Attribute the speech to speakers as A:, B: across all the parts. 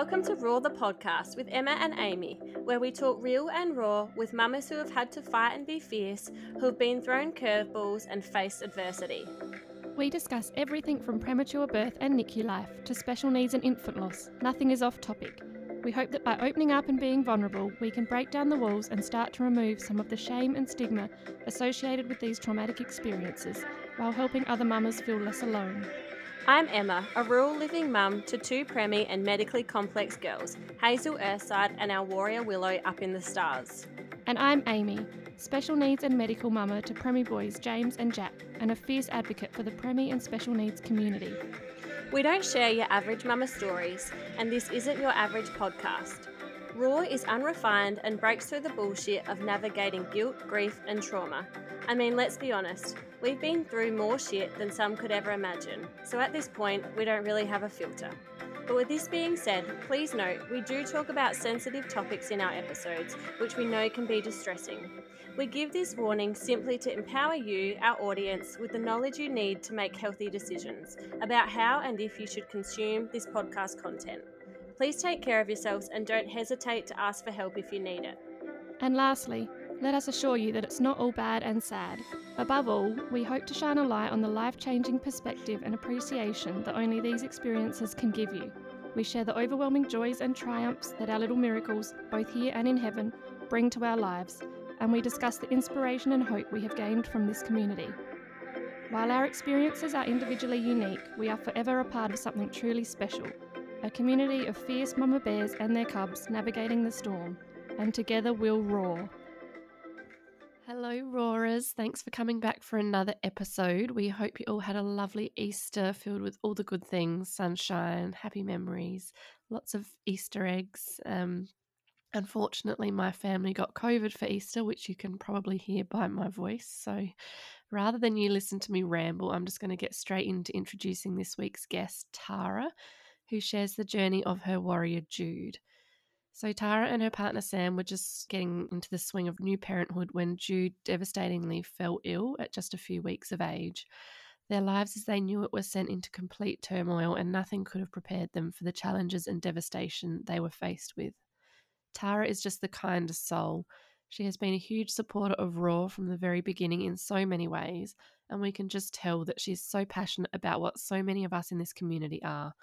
A: Welcome to Raw the podcast with Emma and Amy, where we talk real and raw with mamas who have had to fight and be fierce, who have been thrown curveballs and faced adversity.
B: We discuss everything from premature birth and NICU life to special needs and infant loss. Nothing is off topic. We hope that by opening up and being vulnerable, we can break down the walls and start to remove some of the shame and stigma associated with these traumatic experiences while helping other mamas feel less alone.
A: I'm Emma, a rural living mum to two preemie and medically complex girls, Hazel Earthside and our warrior Willow up in the stars.
B: And I'm Amy, special needs and medical mama to preemie boys James and Jack, and a fierce advocate for the preemie and special needs community.
A: We don't share your average mama stories, and this isn't your average podcast. Raw is unrefined and breaks through the bullshit of navigating guilt, grief, and trauma. I mean, let's be honest, we've been through more shit than some could ever imagine, so at this point, we don't really have a filter. But with this being said, please note we do talk about sensitive topics in our episodes, which we know can be distressing. We give this warning simply to empower you, our audience, with the knowledge you need to make healthy decisions about how and if you should consume this podcast content. Please take care of yourselves and don't hesitate to ask for help if you need it.
B: And lastly, let us assure you that it's not all bad and sad. Above all, we hope to shine a light on the life changing perspective and appreciation that only these experiences can give you. We share the overwhelming joys and triumphs that our little miracles, both here and in heaven, bring to our lives, and we discuss the inspiration and hope we have gained from this community. While our experiences are individually unique, we are forever a part of something truly special a community of fierce mama bears and their cubs navigating the storm, and together we'll roar. Hello, roarers. Thanks for coming back for another episode. We hope you all had a lovely Easter filled with all the good things sunshine, happy memories, lots of Easter eggs. Um, unfortunately, my family got COVID for Easter, which you can probably hear by my voice. So rather than you listen to me ramble, I'm just going to get straight into introducing this week's guest, Tara who shares the journey of her warrior Jude. So, Tara and her partner Sam were just getting into the swing of new parenthood when Jude devastatingly fell ill at just a few weeks of age. Their lives as they knew it were sent into complete turmoil, and nothing could have prepared them for the challenges and devastation they were faced with. Tara is just the kindest soul. She has been a huge supporter of Raw from the very beginning in so many ways, and we can just tell that she's so passionate about what so many of us in this community are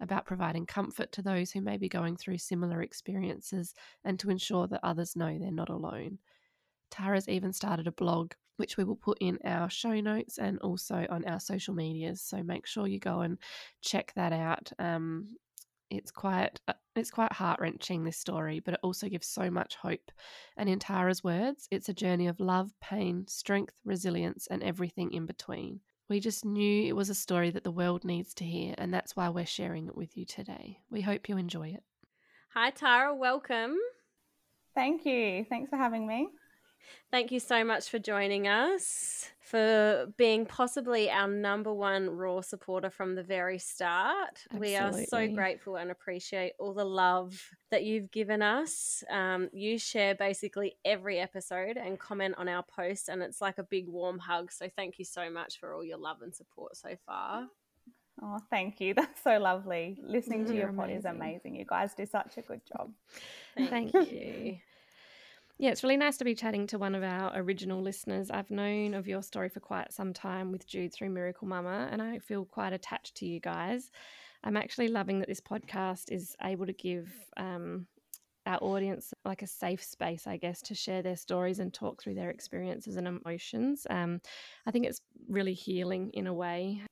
B: about providing comfort to those who may be going through similar experiences and to ensure that others know they're not alone. Tara's even started a blog, which we will put in our show notes and also on our social medias. So make sure you go and check that out. Um, it's quite uh, it's quite heart wrenching this story, but it also gives so much hope. And in Tara's words, it's a journey of love, pain, strength, resilience, and everything in between. We just knew it was a story that the world needs to hear, and that's why we're sharing it with you today. We hope you enjoy it.
A: Hi, Tara. Welcome.
C: Thank you. Thanks for having me.
A: Thank you so much for joining us, for being possibly our number one Raw supporter from the very start. Absolutely. We are so grateful and appreciate all the love that you've given us. Um, you share basically every episode and comment on our posts, and it's like a big warm hug. So thank you so much for all your love and support so far.
C: Oh, thank you. That's so lovely. Listening to You're your pod is amazing. You guys do such a good job.
A: Thank, thank you.
B: Yeah, it's really nice to be chatting to one of our original listeners. I've known of your story for quite some time with Jude through Miracle Mumma, and I feel quite attached to you guys. I'm actually loving that this podcast is able to give um, our audience like a safe space, I guess, to share their stories and talk through their experiences and emotions. Um, I think it's really healing in a way.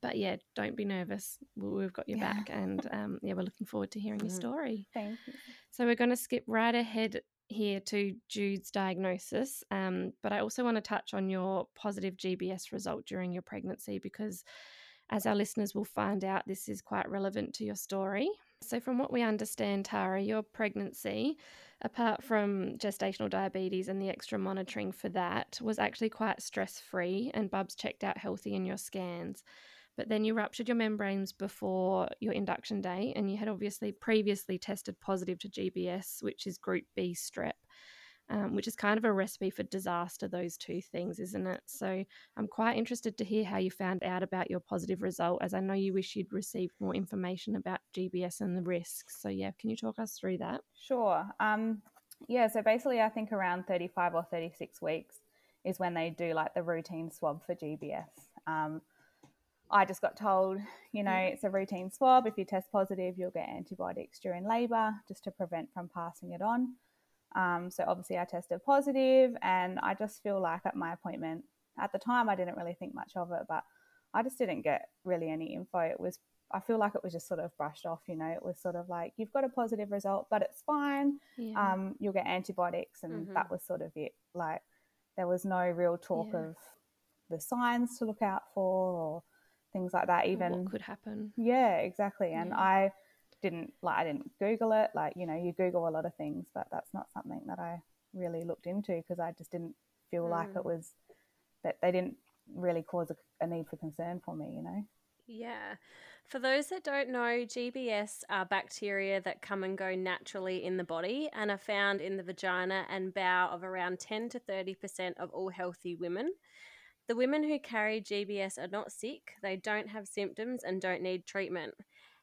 B: But yeah, don't be nervous. We've got your yeah. back, and um, yeah, we're looking forward to hearing mm-hmm. your story.
C: Thank you.
B: So we're going to skip right ahead here to Jude's diagnosis, um, but I also want to touch on your positive GBS result during your pregnancy because, as our listeners will find out, this is quite relevant to your story. So, from what we understand, Tara, your pregnancy, apart from gestational diabetes and the extra monitoring for that, was actually quite stress free, and Bubs checked out healthy in your scans but then you ruptured your membranes before your induction day, and you had obviously previously tested positive to GBS, which is group B strep. um, which is kind of a recipe for disaster, those two things, isn't it? So I'm quite interested to hear how you found out about your positive result, as I know you wish you'd received more information about GBS and the risks. So, yeah, can you talk us through that?
C: Sure. Um, yeah, so basically, I think around 35 or 36 weeks is when they do like the routine swab for GBS. Um, I just got told, you know, it's a routine swab. If you test positive, you'll get antibiotics during labour just to prevent from passing it on. Um, so obviously, I tested positive, and I just feel like at my appointment, at the time, I didn't really think much of it, but I just didn't get really any info. It was, I feel like it was just sort of brushed off, you know, it was sort of like, you've got a positive result, but it's fine. Yeah. Um, you'll get antibiotics, and mm-hmm. that was sort of it. Like, there was no real talk yeah. of the signs to look out for or things like that. Even
B: what could happen.
C: Yeah, exactly. And yeah. I didn't like I didn't Google it. Like you know, you Google a lot of things, but that's not something that I really looked into because I just didn't feel mm. like it was that they didn't really cause a, a need for concern for me. You know.
A: Yeah. For those that don't know, GBS are bacteria that come and go naturally in the body and are found in the vagina and bowel of around 10 to 30% of all healthy women. The women who carry GBS are not sick, they don't have symptoms, and don't need treatment.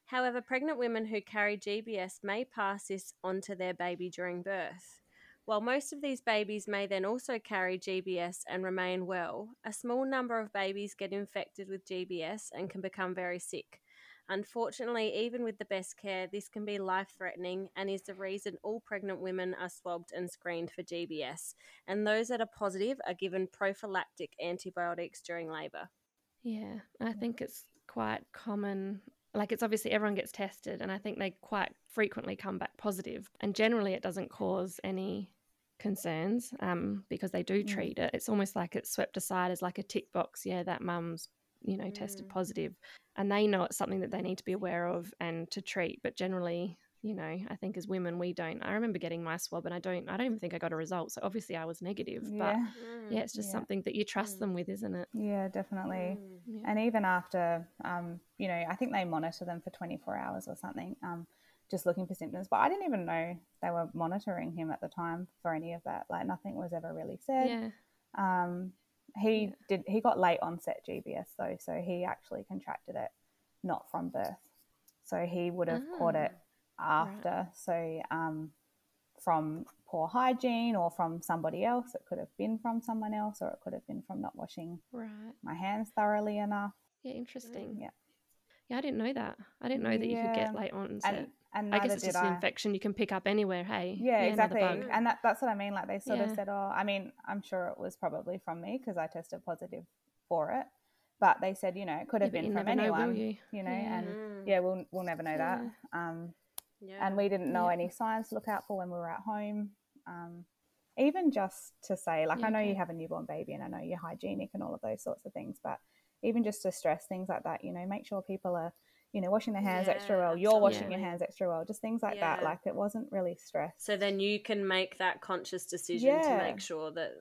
A: However, pregnant women who carry GBS may pass this on to their baby during birth. While most of these babies may then also carry GBS and remain well, a small number of babies get infected with GBS and can become very sick. Unfortunately, even with the best care, this can be life threatening and is the reason all pregnant women are swabbed and screened for GBS. And those that are positive are given prophylactic antibiotics during labour.
B: Yeah, I think it's quite common. Like, it's obviously everyone gets tested, and I think they quite frequently come back positive. And generally, it doesn't cause any concerns um, because they do mm. treat it. It's almost like it's swept aside as like a tick box. Yeah, that mum's you know, mm. tested positive, and they know it's something that they need to be aware of and to treat. But generally, you know, I think as women we don't. I remember getting my swab, and I don't. I don't even think I got a result. So obviously I was negative. But yeah, yeah it's just yeah. something that you trust mm. them with, isn't it?
C: Yeah, definitely. Mm. Yeah. And even after, um, you know, I think they monitor them for 24 hours or something. Um, just looking for symptoms, but I didn't even know they were monitoring him at the time for any of that. Like nothing was ever really said. Yeah. Um, he yeah. did. He got late onset GBS though, so he actually contracted it not from birth. So he would have oh, caught it ah, after. Right. So um, from poor hygiene or from somebody else. It could have been from someone else, or it could have been from not washing right. my hands thoroughly enough.
B: Yeah, interesting.
C: Yeah.
B: Yeah, I didn't know that. I didn't know that yeah. you could get late onset. And, and I guess it's just an infection you can pick up anywhere. Hey,
C: yeah, yeah exactly. And that, that's what I mean. Like they sort yeah. of said, oh, I mean, I'm sure it was probably from me because I tested positive for it. But they said, you know, it could have yeah, been from anyone, know, you? you? know, and yeah, we'll we'll never know that. Um, and we didn't know any signs to look out for when we were at home. Um, even just to say, like, I know okay. you have a newborn baby, and I know you're hygienic and all of those sorts of things, but even just to stress things like that, you know, make sure people are you know, washing their hands yeah, extra well, you're washing yeah. your hands extra well, just things like yeah. that. Like it wasn't really stress.
A: So then you can make that conscious decision to make sure that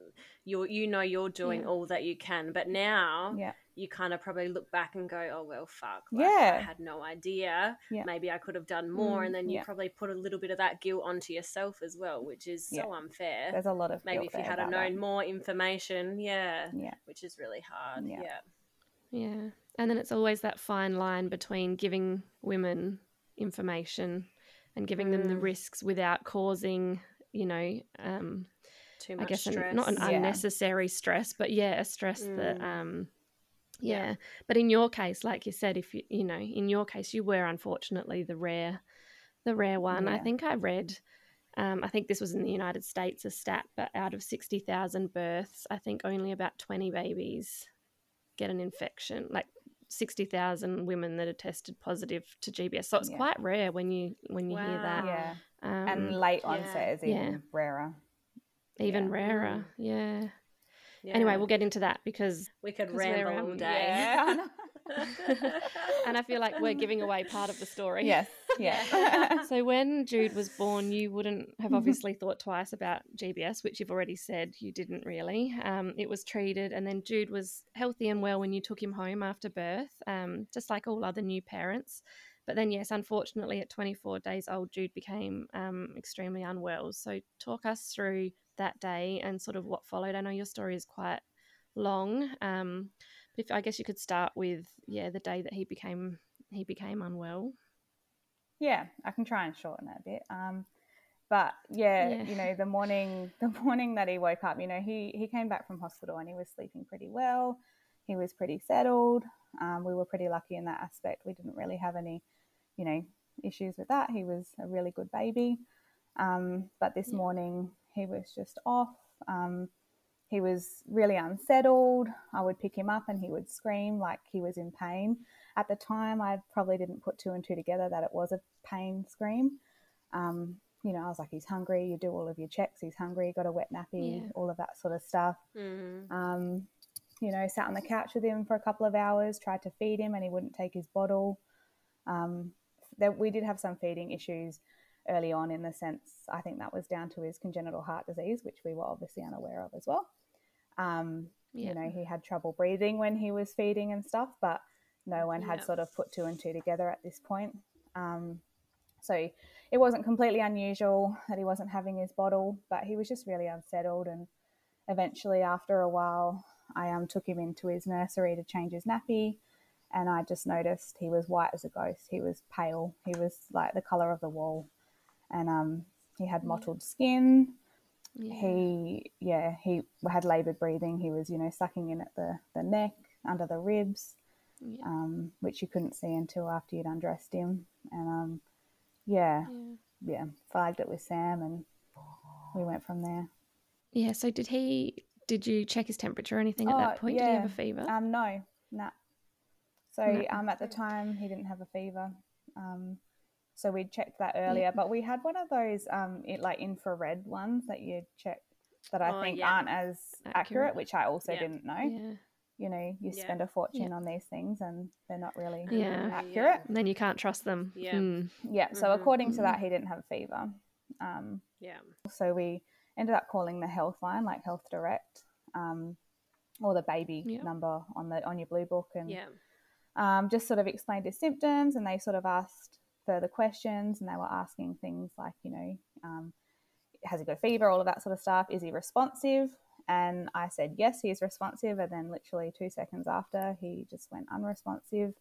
A: you you know you're doing all that you can. But now
C: yeah.
A: you kind of probably look back and go, oh well, fuck, like, yeah, I had no idea. Maybe I could have done more, mm, and then you probably put a little bit of that guilt onto yourself as well, which is so unfair.
C: There's a lot of
A: maybe if you had known
C: that.
A: more information, yeah, yeah, which is really hard, yeah.
B: Yeah. And then it's always that fine line between giving women information and giving mm. them the mm. risks without causing, you know, um,
A: too much I
B: guess
A: stress.
B: An, not an yeah. unnecessary stress, but yeah, a stress mm. that, um, yeah. yeah. But in your case, like you said, if you, you know, in your case, you were unfortunately the rare, the rare one. Yeah. I think I read, um, I think this was in the United States, a stat, but out of 60,000 births, I think only about 20 babies get an infection, like 60,000 women that are tested positive to GBS. So it's yeah. quite rare when you when you wow. hear that.
C: Yeah. Um, and late onset yeah. is even yeah. rarer.
B: Even rarer. Yeah. Anyway, we'll get into that because
A: we could ramble all day.
B: and I feel like we're giving away part of the story.
C: Yes. Yeah.
B: so when Jude was born, you wouldn't have obviously thought twice about GBS, which you've already said you didn't really. Um, it was treated, and then Jude was healthy and well when you took him home after birth, um, just like all other new parents. But then, yes, unfortunately, at 24 days old, Jude became um, extremely unwell. So, talk us through that day and sort of what followed. I know your story is quite long, um, but if I guess you could start with yeah the day that he became he became unwell.
C: Yeah, I can try and shorten it a bit. Um, but yeah, yeah, you know, the morning the morning that he woke up, you know, he he came back from hospital and he was sleeping pretty well. He was pretty settled. Um, we were pretty lucky in that aspect. We didn't really have any, you know, issues with that. He was a really good baby. Um, but this yeah. morning he was just off. Um, he was really unsettled. I would pick him up and he would scream like he was in pain. At the time, I probably didn't put two and two together that it was a pain scream. Um, you know, I was like, he's hungry. You do all of your checks. He's hungry. Got a wet nappy. Yeah. All of that sort of stuff. Mm-hmm. Um, you know, sat on the couch with him for a couple of hours. Tried to feed him, and he wouldn't take his bottle. Um, that we did have some feeding issues early on in the sense I think that was down to his congenital heart disease, which we were obviously unaware of as well. Um, yeah. You know, he had trouble breathing when he was feeding and stuff, but no one had yeah. sort of put two and two together at this point. Um, so it wasn't completely unusual that he wasn't having his bottle, but he was just really unsettled. And eventually, after a while, I um, took him into his nursery to change his nappy. And I just noticed he was white as a ghost. He was pale. He was like the color of the wall and um, he had mottled skin. Yeah. He, yeah, he had laboured breathing. He was, you know, sucking in at the, the neck, under the ribs, yeah. um, which you couldn't see until after you'd undressed him. And um, yeah, yeah, yeah, flagged it with Sam, and we went from there.
B: Yeah. So did he? Did you check his temperature or anything at that oh, point? Yeah. Did he have a fever?
C: Um, no, nah. So no. um, at the time he didn't have a fever. Um, so we checked that earlier, yeah. but we had one of those um, it, like infrared ones that you check that I oh, think yeah. aren't as accurate. accurate. which I also yeah. didn't know. You know, you spend a fortune on these things and they're not really accurate.
B: And then you can't trust them.
C: Yeah. Mm. Yeah. So mm-hmm. according to that, mm-hmm. he didn't have a fever. Um,
A: yeah.
C: So we ended up calling the health line, like Health Direct, um, or the baby number on the on your blue book, and
A: yeah.
C: um, just sort of explained his symptoms, and they sort of asked further questions and they were asking things like, you know, um, has he got a fever, all of that sort of stuff. Is he responsive? And I said, yes, he's responsive. And then literally two seconds after, he just went unresponsive.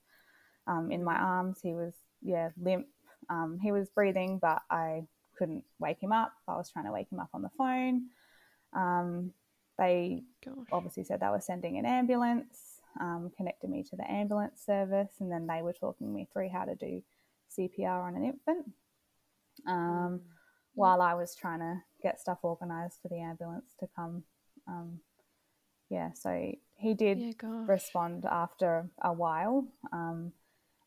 C: Um, in my arms, he was, yeah, limp. Um, he was breathing, but I couldn't wake him up. I was trying to wake him up on the phone. Um, they Gosh. obviously said they were sending an ambulance, um, connected me to the ambulance service, and then they were talking me through how to do CPR on an infant um, mm. while I was trying to get stuff organised for the ambulance to come. Um, yeah, so he did yeah, respond after a while. Um,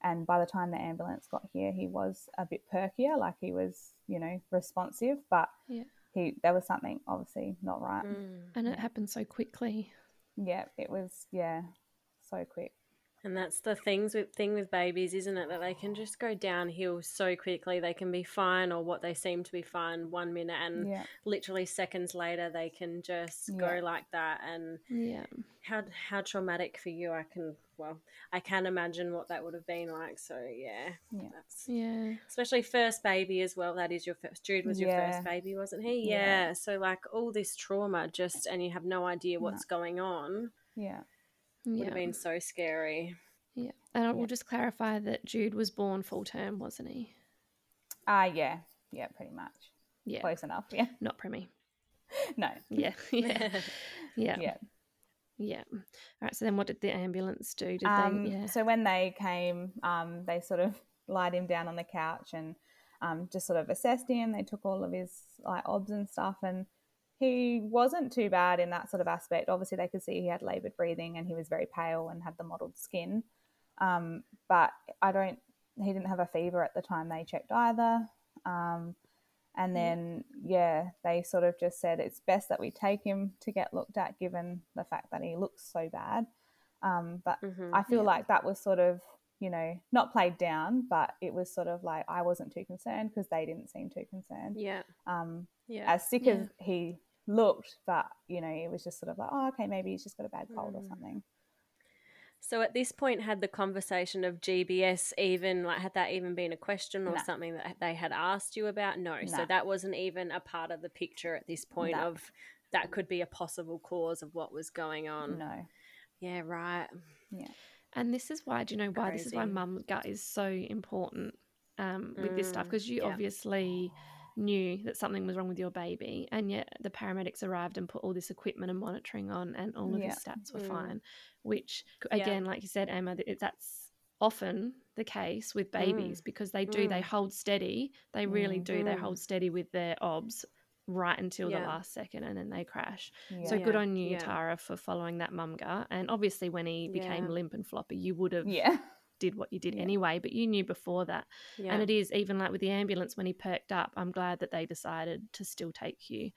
C: and by the time the ambulance got here, he was a bit perkier, like he was, you know, responsive, but
B: yeah.
C: he there was something obviously not right. Mm.
B: And it happened so quickly.
C: Yeah, it was, yeah, so quick.
A: And that's the things with thing with babies, isn't it? That they can just go downhill so quickly. They can be fine or what they seem to be fine one minute and yeah. literally seconds later they can just yeah. go like that and
B: yeah.
A: How how traumatic for you I can well, I can imagine what that would have been like. So yeah.
B: Yeah. That's yeah.
A: Especially first baby as well. That is your first Jude was your yeah. first baby, wasn't he? Yeah. So like all this trauma just and you have no idea what's no. going on.
C: Yeah
A: would yeah. have been so scary.
B: Yeah. And I will just clarify that Jude was born full term, wasn't he?
C: Ah, uh, yeah. Yeah, pretty much.
B: Yeah.
C: Close enough. Yeah.
B: Not preemie.
C: no.
B: Yeah. Yeah. yeah. Yeah. Yeah. All right. So then, what did the ambulance do? Did
C: um,
B: they? Yeah.
C: So when they came, um, they sort of lied him down on the couch and um, just sort of assessed him. They took all of his like obs and stuff, and he wasn't too bad in that sort of aspect. Obviously, they could see he had laboured breathing and he was very pale and had the mottled skin. Um, but I don't, he didn't have a fever at the time they checked either. Um, and then, yeah, they sort of just said it's best that we take him to get looked at given the fact that he looks so bad. Um, but mm-hmm, I feel yeah. like that was sort of, you know, not played down, but it was sort of like I wasn't too concerned because they didn't seem too concerned.
A: Yeah.
C: Um,
A: yeah.
C: As sick
A: yeah.
C: as he looked, but you know, it was just sort of like, oh, okay, maybe he's just got a bad cold mm. or something.
A: So at this point, had the conversation of GBS even like had that even been a question or
C: No.
A: something that they had asked you about? No. So that wasn't even a part of the picture at this point
C: No.
A: of that could be a possible cause of what was going on.
C: No.
A: Yeah, right. Yeah.
B: And this is why, do you know why this is why
A: Crazy.
B: mum gut is so important um, with this stuff?
A: Mm,
B: Because you
A: yeah.
B: obviously knew that something was wrong with your baby, and yet the paramedics arrived and put all this equipment and monitoring on, and all of
C: Yeah.
B: his stats were
A: Mm.
B: fine. Which,
A: Yeah.
B: again, like you said, Emma, that's often the case with babies because they do, they
A: Mm.
B: hold steady. They really
C: Mm.
B: do. They
A: Mm.
B: hold steady with their obs right until the last second and then they crash.
C: Yeah.
B: So good
A: Yeah,
B: on you,
A: yeah.
B: Tara, for following that mum gut. And obviously, when he became
A: Yeah.
B: limp and floppy, you would have
C: yeah.
B: Did what you did
C: Yeah.
B: anyway. But you knew before that,
A: Yeah.
B: and it is even like with the ambulance when he perked up. I'm glad that they decided to still take you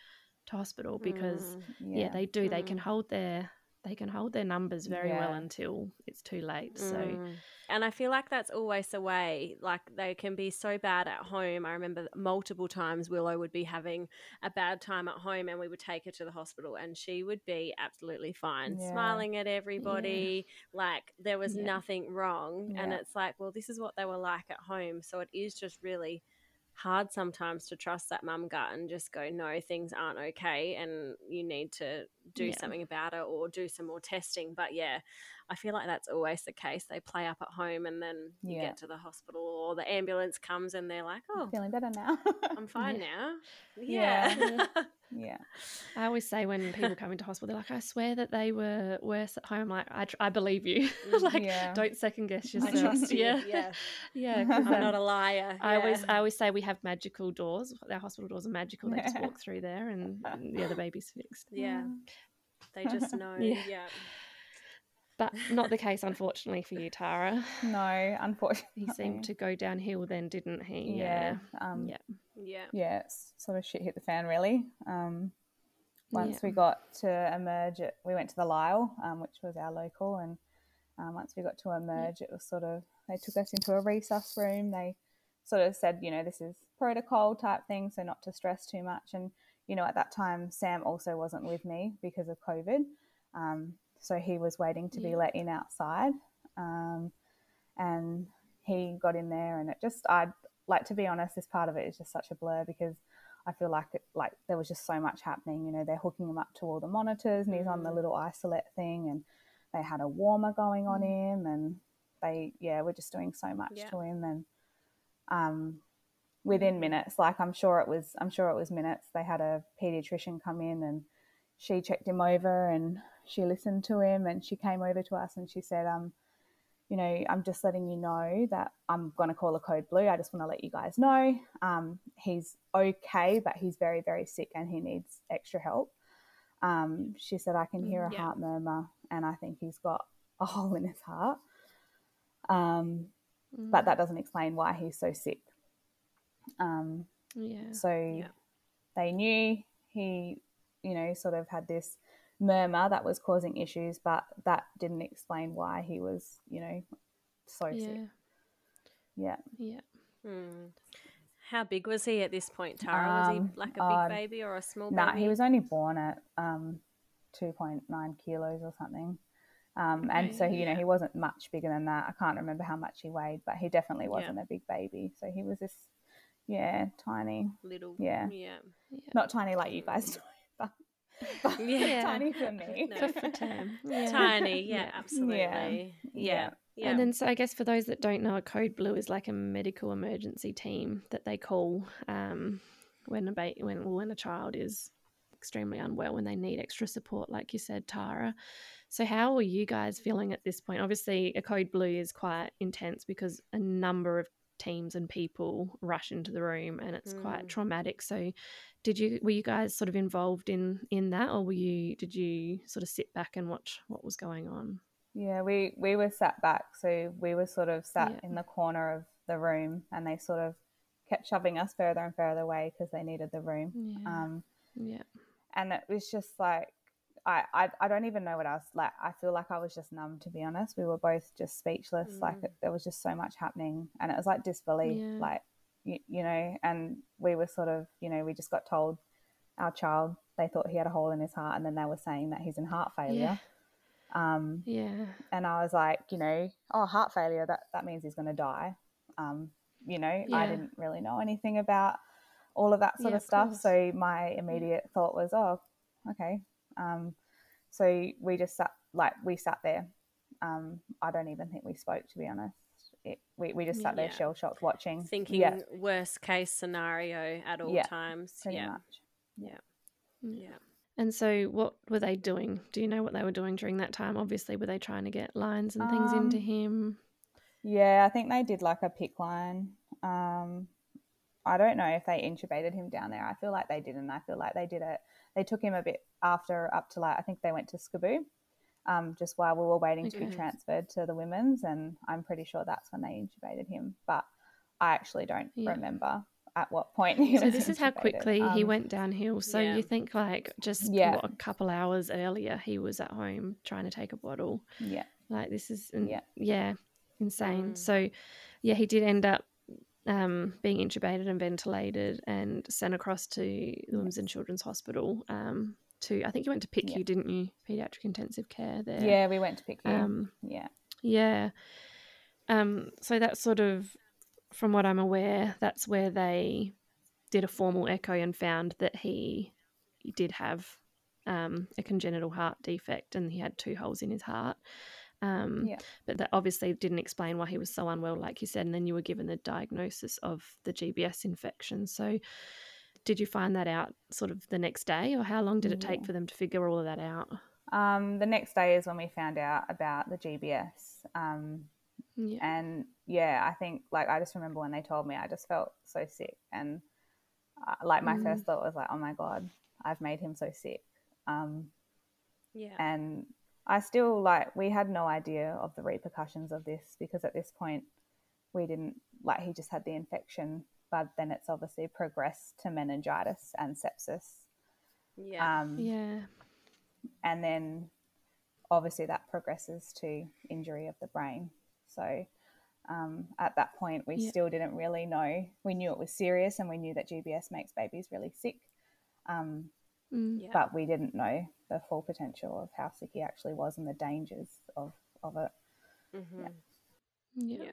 B: to hospital because
A: Mm.
B: yeah, they do. They
A: Mm.
B: can hold their they can hold their numbers very well until it's too late. So
A: Mm. And I feel like that's always the way. Like they can be so bad at home. I remember multiple times Willow would be having a bad time at home and we would take her to the hospital and she would be absolutely fine,
C: Yeah.
A: smiling at everybody. Like there was
B: Yeah.
A: nothing wrong. And it's like, well, this is what they were like at home. So it is just really hard sometimes to trust that mum gut and just go, no, things aren't okay and you need to do
B: Yeah.
A: something about it or do some more testing. But yeah, I feel like that's always the case. They play up at home and then you
C: Yeah.
A: get to the hospital or the ambulance comes and they're like, oh, I'm
C: Feeling better now.
A: I'm fine
B: Yeah.
A: now.
C: Yeah.
A: Yeah.
C: yeah.
B: I always say when people come into hospital, they're like, "I swear that they were worse at home." I'm like, I, tr- I believe you.
A: Mm,
B: like,
C: yeah.
B: don't second guess
A: I
B: yourself.
A: trust you.
B: Yeah,
A: Yeah.
B: yeah. 'cause,
A: I'm not a liar.
B: I always, I always say we have magical doors. Our hospital doors are magical. They just walk through there, and yeah, the baby's fixed.
A: yeah. They just know.
B: Yeah.
A: Yeah.
B: But not the case, unfortunately, for you, Tara.
C: No, unfortunately.
B: He seemed to go downhill then, didn't he?
C: Yeah. Um,
B: Yeah.
A: Yeah.
C: yeah, it's sort of shit hit the fan really. Um, once
B: Yeah.
C: we got to emerge, it, we went to the Lyell, um, which was our local, and um, once we got to emerge, it was sort of they took us into a resus room. They sort of said, you know, this is protocol type thing, so not to stress too much. And you know, at that time, Sam also wasn't with me because of COVID, um, so he was waiting to
B: Yeah.
C: be let in outside, um, and he got in there, and it just—I'd like to be honest, this part of it is just such a blur because I feel like it, like there was just so much happening. You know, they're hooking him up to all the monitors, and he's on the
A: Mm.
C: little isolette thing, and they had a warmer going on him, and they yeah, we're just doing so much
A: Yeah.
C: to him, and um, within minutes, like I'm sure it was, I'm sure it was minutes. They had a pediatrician come in, and she checked him over, and she listened to him, and she came over to us, and she said, um you know, I'm just letting you know that I'm going to call a code blue. I just want to let you guys know. Um, he's okay, but he's very, very sick and he needs extra help. Um, she said, I can hear a
A: Yeah.
C: heart murmur and I think he's got a hole in his heart. Um, but that doesn't explain why he's so sick. Um,
B: yeah.
C: so
A: Yeah.
C: they knew he, you know, sort of had this murmur that was causing issues, but that didn't explain why he was, you know, so sick.
B: yeah.
C: Yeah.
B: Yeah.
A: Hmm. How big was he at this point, Tara? was
C: Um,
A: he like a big
C: uh,
A: baby or a small
C: Nah,
A: baby?
C: he was only born at um, 2.9 kilos or something. Um, and so,
B: Okay,
C: you know, he wasn't much bigger than that. I can't remember how much he weighed, but he definitely wasn't a big baby. So he was this, yeah, tiny.
A: little.
C: Yeah.
A: Yeah.
B: Yeah.
C: Not tiny like you guys, but, but
A: Yeah.
C: tiny for me.
A: No.
B: For, for Tam. Yeah.
A: Tiny. Yeah,
B: Yeah.
A: absolutely. Yeah.
C: Yeah.
A: Yeah. yeah.
B: And then, so I guess for those that don't know, a code blue is like a medical emergency team that they call um, when a ba- when when a child is extremely unwell, when they need extra support, like you said, Tara. So, how are you guys feeling at this point? Obviously, a code blue is quite intense because a number of teams and people rush into the room, and it's quite
A: Mm.
B: traumatic. So, did you were you guys sort of involved in in that, or were you did you sort of sit back and watch what was going on?
C: Yeah, we, we were sat back. So we were sort of sat
B: Yeah.
C: in the corner of the room and they sort of kept shoving us further and further away because they needed the room.
B: Yeah.
C: Um,
B: yeah.
C: and it was just like I, I I don't even know what else like I feel like I was just numb to be honest we were both just speechless like
A: Mm.
C: it, there was just so much happening and it was like disbelief
B: Yeah.
C: like you, you know and we were sort of you know we just got told our child they thought he had a hole in his heart and then they were saying that he's in heart failure Um,
B: Yeah.
C: and I was like, you know, oh, heart failure, that, that means he's going to die. Um, you know, I didn't really know anything about all of that sort
B: Yeah,
C: of
B: of
C: stuff.
B: course.
C: So my immediate thought was, oh, okay. Um, so we just sat, like, we sat there. Um, I don't even think we spoke, to be honest. It, we, we just sat there
A: Yeah.
C: shell shocked watching.
A: Thinking
C: yeah,
A: worst case scenario at all
C: Yeah,
A: times.
C: pretty
A: yeah.
C: much.
A: Yeah.
B: And so, what were they doing? Do you know what they were doing during that time? Obviously, were they trying to get lines and things into
C: Um,
B: him?
C: Yeah, I think they did like a PICC line. Um, I don't know if they intubated him down there. I feel like they didn't. I feel like they did it. They took him a bit after up to like I think they went to SCBU, um, just while we were waiting to be transferred to the women's, and I'm pretty sure that's when they intubated him. But I actually don't
B: Yeah.
C: remember at what point he
B: So
C: was.
B: this is how
C: intubated.
B: quickly he
C: Um,
B: went downhill. So
A: Yeah.
B: you think like just
C: Yeah.
B: what, a couple hours earlier he was at home trying to take a bottle.
C: Yeah,
B: Like this is
C: Yeah.
B: yeah, insane.
A: Mm.
B: So yeah, he did end up um, being intubated and ventilated and sent across to the Women's and Children's Hospital. Um, to I think you went to PICU,
C: Yeah.
B: didn't you? Pediatric intensive care there.
C: yeah, we went to PICU.
B: Um,
C: yeah,
B: yeah. Um, so that's sort of, from what I'm aware, that's where they did a formal echo and found that he, he did have um, a congenital heart defect and he had two holes in his heart. Um,
C: Yeah.
B: But that obviously didn't explain why he was so unwell, like you said. And then you were given the diagnosis of the GBS infection. So did you find that out sort of the next day, or how long did it take
C: Yeah.
B: for them to figure all of that out?
C: um, the next day is when we found out about the GBS. Um,
B: Yeah.
C: and yeah i think like i just remember when they told me i just felt so sick and uh, like my
B: Mm.
C: first thought was like oh my god i've made him so sick um,
A: Yeah.
C: and i still like we had no idea of the repercussions of this because at this point we didn't like he just had the infection but then it's obviously progressed to meningitis and sepsis
A: Yeah.
C: um,
B: yeah.
C: and then obviously that progresses to injury of the brain. So um, at that point, we
B: Yeah.
C: still didn't really know. We knew it was serious, and we knew that GBS makes babies really sick, um,
B: Mm.
A: yeah.
C: but we didn't know the full potential of how sick he actually was and the dangers of of it.
A: Mhm.
B: Yeah.
A: Yeah.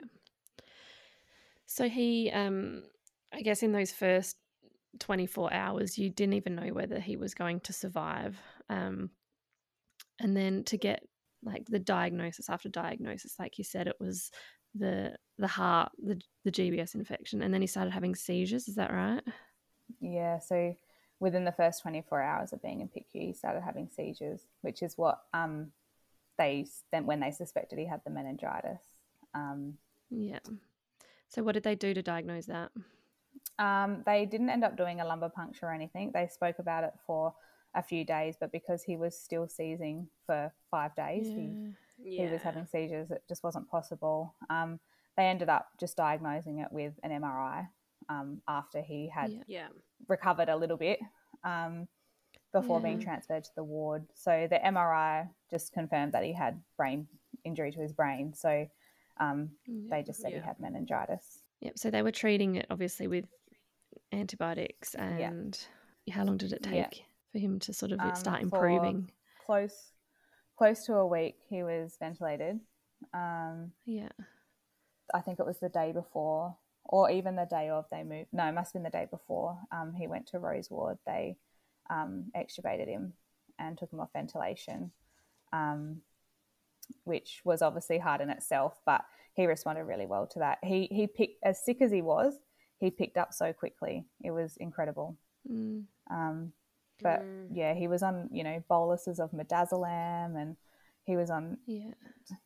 B: So he, um, I guess, in those first 24 hours, you didn't even know whether he was going to survive. Um, and then to get like the diagnosis after diagnosis, like you said, it was the the heart, the the GBS infection, and then he started having seizures. Is that right?
C: Yeah. So within the first 24 hours of being in PICU, he started having seizures, which is what um, they then when they suspected he had the meningitis. Um,
B: Yeah. So what did they do to diagnose that?
C: Um, they didn't end up doing a lumbar puncture or anything. They spoke about it for a few days, but because he was still seizing for five days, he,
A: Yeah.
C: he was having seizures. It just wasn't possible. Um, they ended up just diagnosing it with an MRI um, after he had
B: Yeah.
A: Yeah.
C: recovered a little bit um, before being transferred to the ward. So the MRI just confirmed that he had brain injury to his brain. So um,
B: Yeah.
C: they just said
A: Yeah.
C: he had meningitis.
B: Yep. So they were treating it obviously with antibiotics,
C: Yeah.
B: and how long did it
C: Yeah.
B: take for him to sort of
C: Um,
B: start improving?
C: Close, close to a week, he was ventilated. Um,
B: Yeah.
C: I think it was the day before, or even the day of they moved. No, it must have been the day before. Um, he went to Rose Ward. They um, extubated him and took him off ventilation, um, which was obviously hard in itself. But he responded really well to that. He he picked as sick as he was. He picked up so quickly. It was incredible.
B: Mm.
C: Um, but
A: Mm.
C: yeah, he was on you know boluses of midazolam, and he was on
B: Yeah.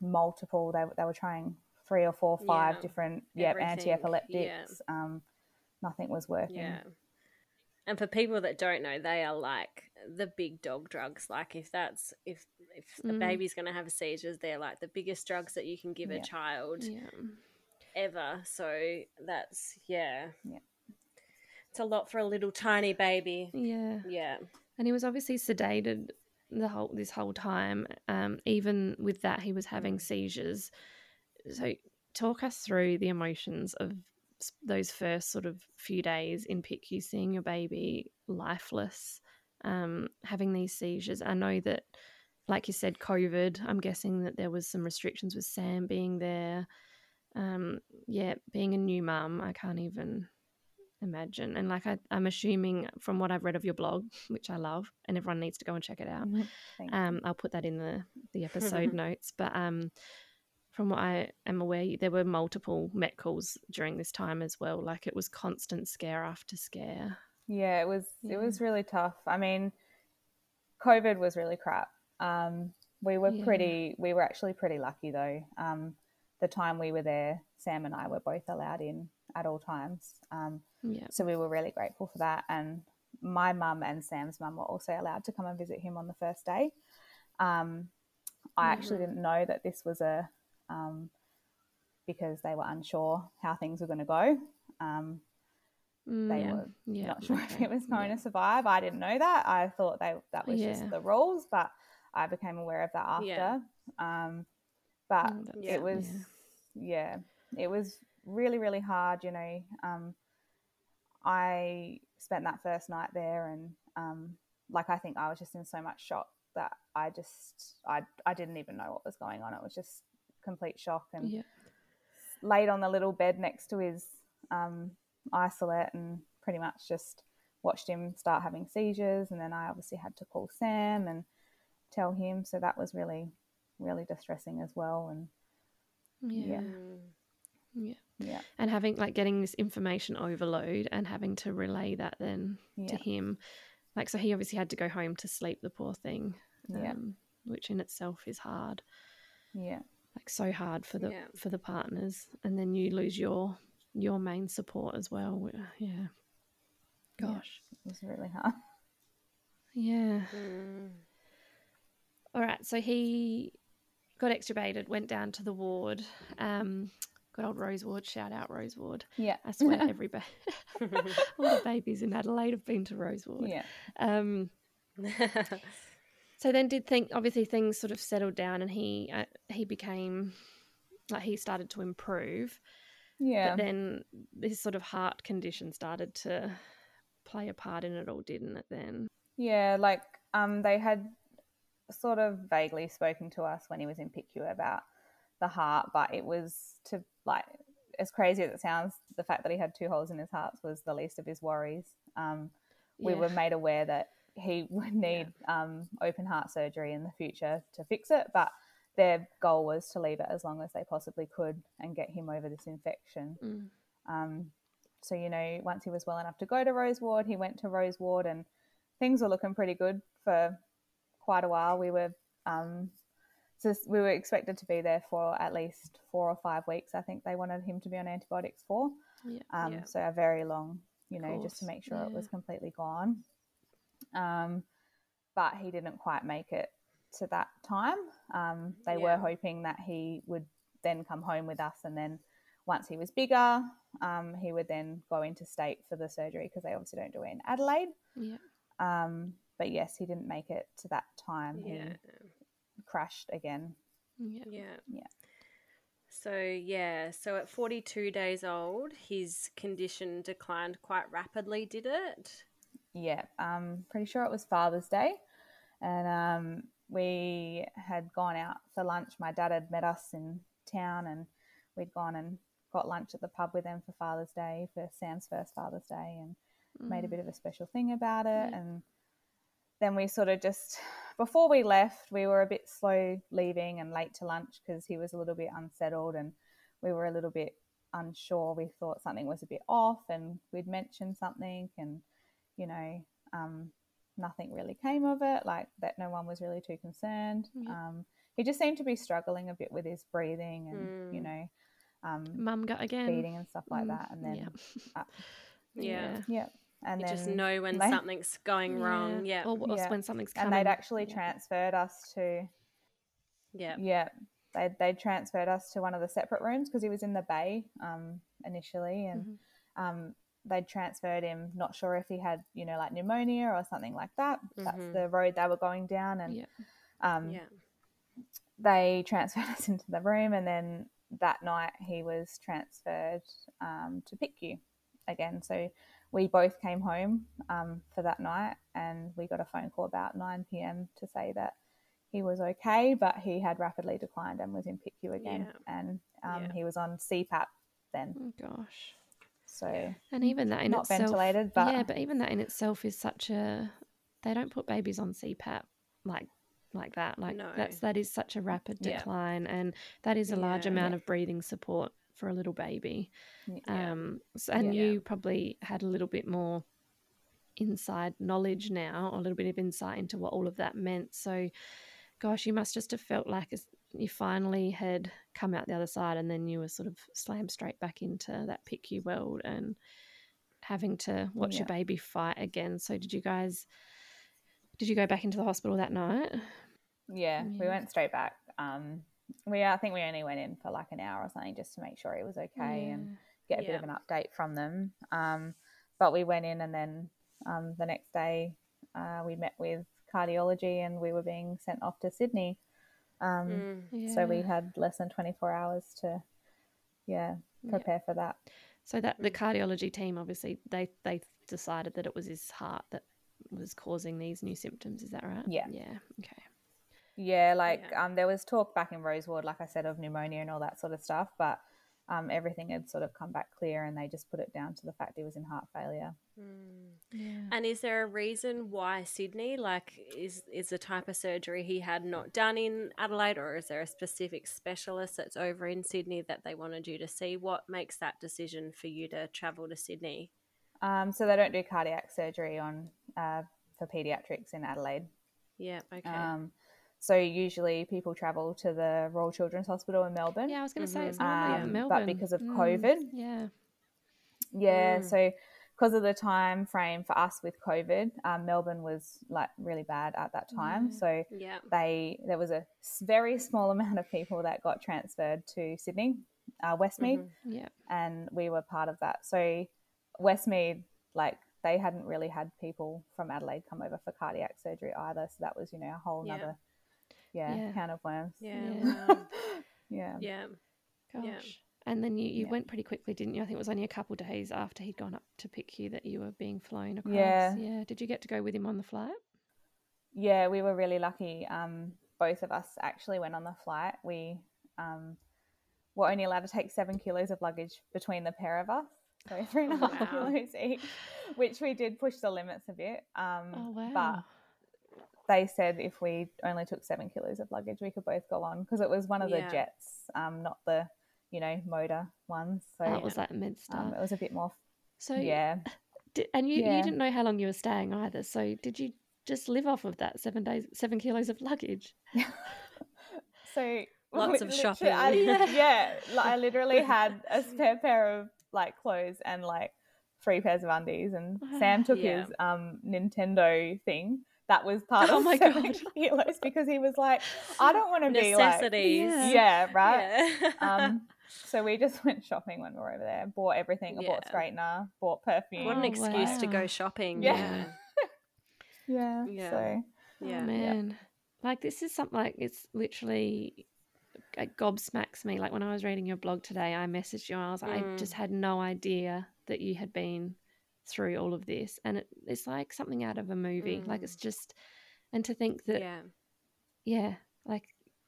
C: multiple. They they were trying three or four, five
A: Yeah,
C: different yep anti-epileptics. Um, nothing was working.
A: Yeah. And for people that don't know, they are like the big dog drugs. Like if that's if if a
B: Mm.
A: baby's going to have seizures, they're like the biggest drugs that you can give
C: Yeah.
A: a child
B: Yeah.
A: ever. So that's yeah.
C: Yeah.
A: It's a lot for a little tiny baby.
B: Yeah.
A: Yeah.
B: And he was obviously sedated the whole this whole time. Um, even with that, he was having
A: Mm.
B: seizures. So, talk us through the emotions of those first sort of few days in PICU, seeing your baby lifeless, um, having these seizures. I know that like you said, COVID. I'm guessing that there was some restrictions with Sam being there. Um, yeah, being a new mum, I can't even imagine. And like I, I'm assuming from what I've read of your blog, which I love, and everyone needs to go and check it out. Um, I'll put that in the the episode notes. But um, from what I am aware, there were multiple met calls during this time as well. Like it was constant scare after scare.
C: Yeah, it was
B: Yeah.
C: it was really tough. I mean, COVID was really crap. Um, we were
B: Yeah.
C: pretty we were actually pretty lucky though. Um, the time we were there, Sam and I were both allowed in at all times. Um,
B: Yeah,
C: so we were really grateful for that. And my mum and Sam's mum were also allowed to come and visit him on the first day. Um, I actually
A: Mhm.
C: didn't know that this was a um, because they were unsure how things were going to go. Um,
B: Mm,
C: they
B: yeah.
C: were
B: yeah.
C: not sure if it was going
B: Yeah.
C: to survive. I didn't know that. I thought they that was just the rules, but I became aware of that after. Um, but
B: Mm,
C: it was yeah. it was really really hard. You know, um, I spent that first night there, and um, like I think I was just in so much shock that I just I I didn't even know what was going on. It was just complete shock and
B: yeah.
C: laid on the little bed next to his um, isolette and pretty much just watched him start having seizures. And then I obviously had to call Sam and tell him. So that was really, really distressing as well. And
B: Yeah.
A: Mm.
B: Yeah.
C: yeah,
B: And having like getting this information overload and having to relay that then to him. Like so he obviously had to go home to sleep, the poor thing.
C: yeah,
B: Um, which in itself is hard.
C: yeah,
B: Like so hard for the
A: Yeah.
B: for the partners. And then you lose your your main support as well. Yeah.
C: Yeah.
B: Gosh.
C: it was really hard.
B: Yeah.
A: Mm.
B: All right. So he got extubated, went down to the ward. Um, good old Rose Ward. Shout out Rose Ward.
C: Yeah,
B: I swear every ba- all the babies in Adelaide have been to Rose Ward.
C: yeah,
B: Um, so then did think obviously things sort of settled down and he uh, he became like he started to improve.
C: yeah.
B: But then this sort of heart condition started to play a part in it all, didn't it? Then
C: Yeah, like um, they had sort of vaguely spoken to us when he was in PICU about the heart, but it was to like as crazy as it sounds, the fact that he had two holes in his heart was the least of his worries. Um, we
B: Yeah.
C: were made aware that he would need um, open heart surgery in the future to fix it, but their goal was to leave it as long as they possibly could and get him over this infection.
B: Mm.
C: Um, so, you know, once he was well enough to go to Rose Ward, he went to Rose Ward and things were looking pretty good for quite a while. We were um, just, we were expected to be there for at least four or five weeks. I think they wanted him to be on antibiotics for.
B: yeah,
C: Um,
A: Yeah.
C: So a very long, you know, just to make sure it was completely gone. Um, but he didn't quite make it to that time. Um, they were hoping that he would then come home with us, and then once he was bigger, um, he would then go into state for the surgery because they obviously don't do it in Adelaide.
B: yeah,
C: Um, but yes, he didn't make it to that time.
A: yeah.
C: He crashed again.
B: yeah,
A: Yeah.
C: Yeah.
A: So, yeah, so at 42 days old, his condition declined quite rapidly, did it?
C: Yeah, I'm pretty sure it was Father's Day, and um, we had gone out for lunch. My dad had met us in town, and we'd gone and got lunch at the pub with them for Father's Day, for Sam's first Father's Day, and made a
B: Mm.
C: bit of a special thing about it.
B: Yeah.
C: And then we sort of just, before we left, we were a bit slow leaving and late to lunch because he was a little bit unsettled and we were a little bit unsure. We thought something was a bit off and we'd mentioned something and, you know, um, nothing really came of it, like that no one was really too concerned.
B: Yeah.
C: Um, he just seemed to be struggling a bit with his breathing and, you
A: Mm.
C: know, um,
B: Mum gut again.
C: feeding and stuff like
B: Mm,
C: that. And then,
B: yeah.
C: uh,
A: Yeah.
C: yeah. And
A: You
C: then
A: just know when
C: they-
A: something's going wrong. Yeah.
B: Or, or
C: Yeah.
B: when something's
C: and they'd actually transferred us to
A: Yeah.
C: yeah they they transferred us to one of the separate rooms because he was in the bay um, initially and
B: Mhm.
C: um, they'd transferred him not sure if he had you know like pneumonia or something like that that's
A: Mhm.
C: the road they were going down and
B: Yeah.
C: um,
A: Yeah.
C: they transferred us into the room and then that night he was transferred um, to PICU again so we both came home um, for that night and we got a phone call about 9 p.m to say that he was okay, but he had rapidly declined and was in PICU again,
A: Yeah.
C: and um,
A: Yeah.
C: he was on CPAP then.
B: Oh gosh.
C: So
B: And even that in
C: not
B: itself,
C: ventilated, but
B: yeah, but even that in itself is such a. They don't put babies on CPAP like like that. Like
A: No.
B: that's that is such a rapid
A: Yeah.
B: decline, and that is a large
A: Yeah.
B: amount of breathing support for a little baby.
A: Yeah.
B: Um, s- and
A: Yeah.
B: you probably had a little bit more inside knowledge now, a little bit of insight into what all of that meant. So, gosh, you must just have felt like you finally had come out the other side, and then you were sort of slammed straight back into that PICU world and having to watch your baby fight again. So, did you guys? Did you go back into the hospital that night?
C: yeah, we went straight back. Um, we I think we only went in for like an hour or something just to make sure he was okay and get a bit of an update from them. Um, but we went in and then um, the next day uh, we met with cardiology and we were being sent off to Sydney. Um,
A: Mm.
B: Yeah.
C: So we had less than 24 hours to, yeah,
B: Yeah.
C: prepare for that.
B: So that the cardiology team obviously they they decided that it was his heart that was causing these new symptoms. Is that right?
C: Yeah.
B: Yeah. Okay.
C: Yeah, like
A: Yeah.
C: um, there was talk back in Roseward, like I said, of pneumonia and all that sort of stuff, but um, everything had sort of come back clear and they just put it down to the fact he was in heart failure.
A: Mm.
B: Yeah.
A: And is there a reason why Sydney? Like, is is the type of surgery he had not done in Adelaide, or is there a specific specialist that's over in Sydney that they wanted you to see? What makes that decision for you to travel to Sydney?
C: Um, so they don't do cardiac surgery on uh, for pediatrics in Adelaide.
A: Yeah. Okay.
C: Um, so usually people travel to the Royal Children's Hospital in Melbourne.
B: Yeah, I was going to say it's
A: Mhm.
B: normally
C: Um,
B: in
C: but because of
B: Mm,
C: COVID,
B: Yeah.
C: Yeah,
A: Mm.
C: so because of the time frame for us with COVID, um, Melbourne was like really bad at that time.
B: Yeah.
C: So
A: yeah.
C: they there was a very small amount of people that got transferred to Sydney, uh, Westmead,
A: Mhm.
B: Yeah.
C: and we were part of that. So Westmead, like they hadn't really had people from Adelaide come over for cardiac surgery either. So that was you know a whole
A: Yeah.
C: nother yeah,
B: Yeah.
C: can of worms.
A: Yeah.
B: Yeah.
C: Yeah.
A: yeah.
B: Gosh.
A: Yeah.
B: And then you, you
C: Yeah.
B: went pretty quickly, didn't you? I think it was only a couple of days after he'd gone up to PICU that you were being flown across.
C: Yeah.
B: Yeah. Did you get to go with him on the flight?
C: Yeah, we were really lucky. Um, both of us actually went on the flight. We um, were only allowed to take seven kilos of luggage between the pair of us, so three and a half
A: Wow.
C: kilos each, which we did push the limits a bit. Um,
B: Oh wow.
C: But they said if we only took seven kilos of luggage, we could both go on because it was one of the jets, um, not the you know motor ones. So
B: it was like MedStar.
C: um, it was a bit more.
B: so
C: yeah,
B: Did, and you,
C: Yeah.
B: you didn't know how long you were staying either. So did you just live off of that seven days, seven kilos of luggage?
C: So
A: Lots of shopping.
C: I,
B: Yeah.
C: yeah, I literally had a spare pair of like clothes and like three pairs of undies, and Sam took
A: Yeah.
C: his um Nintendo thing. That was part
B: Oh
C: of
B: my
C: seven
B: God.
C: kilos because he was like, I don't want to be like,
A: Necessities.
B: Yeah.
C: yeah, right.
A: Yeah.
C: Um, so we just went shopping when we were over there. Bought everything. I bought
A: Yeah.
C: straightener. Bought perfume.
A: what an
B: Oh,
A: excuse to go shopping.
C: Yeah.
A: Yeah.
C: yeah.
A: Yeah.
C: So
A: Yeah.
B: Oh, man. Like this is something like it's literally it gobsmacks me. Like when I was reading your blog today, I messaged you and I was like, I
A: Mm.
B: just had no idea that you had been through all of this. And it, it's like something out of a movie. Like it's just and to think that
A: Yeah.
B: yeah, like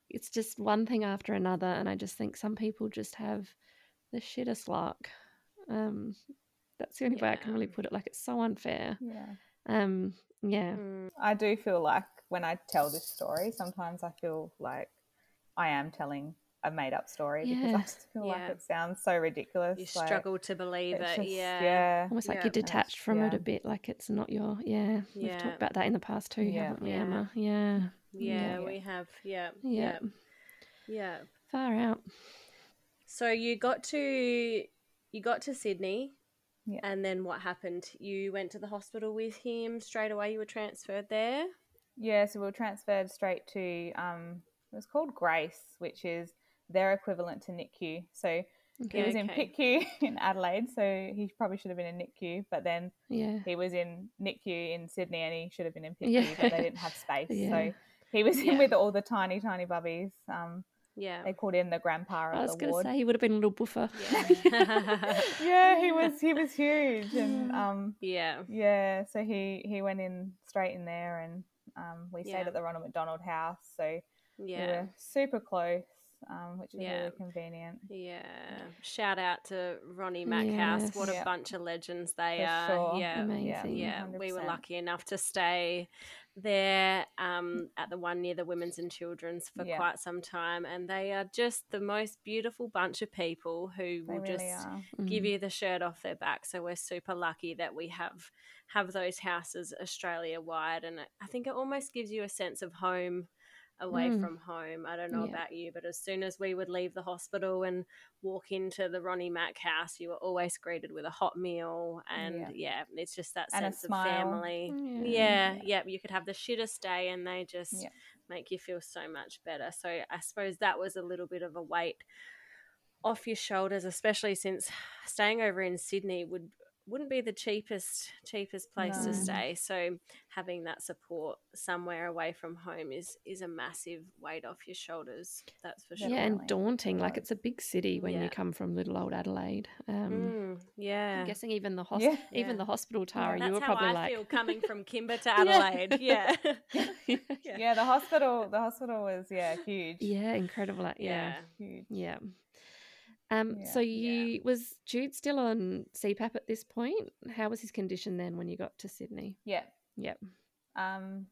B: it's just one thing after another, and I just think some people just have the shittest luck. Um, that's the only way I can really put it. Like it's so unfair.
C: yeah.
B: Um, yeah,
A: Mm.
C: I do feel like when I tell this story, sometimes I feel like I am telling a made up story because
B: Yeah.
C: I just feel
A: Yeah.
C: like it sounds so ridiculous.
A: You
C: like,
A: struggle to believe it.
C: just-
A: yeah.
C: yeah.
B: almost like
A: Yeah.
B: you're detached from it a bit. Like it's not your. Yeah, we've
A: Yeah.
B: talked about that in the past too,
C: Yeah.
B: haven't we,
A: Yeah.
B: Emma? Yeah,
A: Yeah,
C: Yeah.
A: we have. Yeah.
B: yeah,
A: Yeah. Yeah.
B: far out.
A: So you got to you got to Sydney.
C: Yeah.
A: And then what happened? You went to the hospital with him straight away. You were transferred there.
C: Yeah, so we were transferred straight to um it was called Grace, which is their equivalent to NICU. So he
B: Okay.
C: was in
A: Okay.
C: PICU in Adelaide, so he probably should have been in NICU, but then
B: Yeah,
C: he was in NICU in Sydney and he should have been in PICU,
B: Yeah.
C: but they didn't have space.
B: Yeah.
C: So he was in with all the tiny, tiny bubbies. Um,
A: Yeah.
C: they called in the grandpa
B: I was going to say he would have been a little buffer.
A: Yeah.
C: yeah, he was he was huge, and um,
A: yeah.
C: yeah, so he he went in straight in there, and Um, we stayed at the Ronald McDonald House, so we
A: Yeah.
C: were super close, um, which is
A: Yeah.
C: really convenient.
A: Yeah. Shout out to Ronnie Mackhouse. What a
C: Yes.
A: bunch of legends they
C: For
A: are.
C: sure.
A: Yeah.
B: Amazing.
A: Yeah, we were lucky enough to stay there um, at the one near the Women's and Children's for
C: Yeah.
A: quite some time, and they are just the most beautiful bunch of people who
C: They
A: will
C: really
A: just
C: are.
A: give
B: Mm.
A: you the shirt off their back. So we're super lucky that we have have those houses Australia wide, and I think it almost gives you a sense of home away
B: Mm.
A: from home. I don't know
B: Yeah.
A: about you, but as soon as we would leave the hospital and walk into the Ronnie Mack house, you were always greeted with a hot meal, and yeah, it's just that
C: And
A: sense of family.
B: Yeah.
A: Yeah, yeah, You could have the shittest day, and they just
C: Yeah.
A: make you feel so much better. So I suppose that was a little bit of a weight off your shoulders, especially since staying over in Sydney would wouldn't be the cheapest cheapest place
C: No.
A: to stay. So having that support somewhere away from home is is a massive weight off your shoulders. That's for sure.
B: Yeah, and daunting. Like it's a big city when
A: Yeah.
B: you come from little old Adelaide. Um,
A: Mm, yeah.
B: I'm guessing even the hos-
C: Yeah.
B: even
A: Yeah.
B: the hospital Tara,
A: That's
B: you were
A: how
B: probably
A: I
B: like,
A: feel coming from Kimba to Adelaide. yeah.
B: yeah,
C: Yeah, the hospital. The hospital was yeah huge.
B: yeah, incredible. Yeah,
A: Yeah.
C: huge.
B: yeah. Um,
C: Yeah.
B: so you was Jude still on CPAP at this point? How was his condition then when you got to Sydney?
C: Yeah.
B: Yep.
C: Um,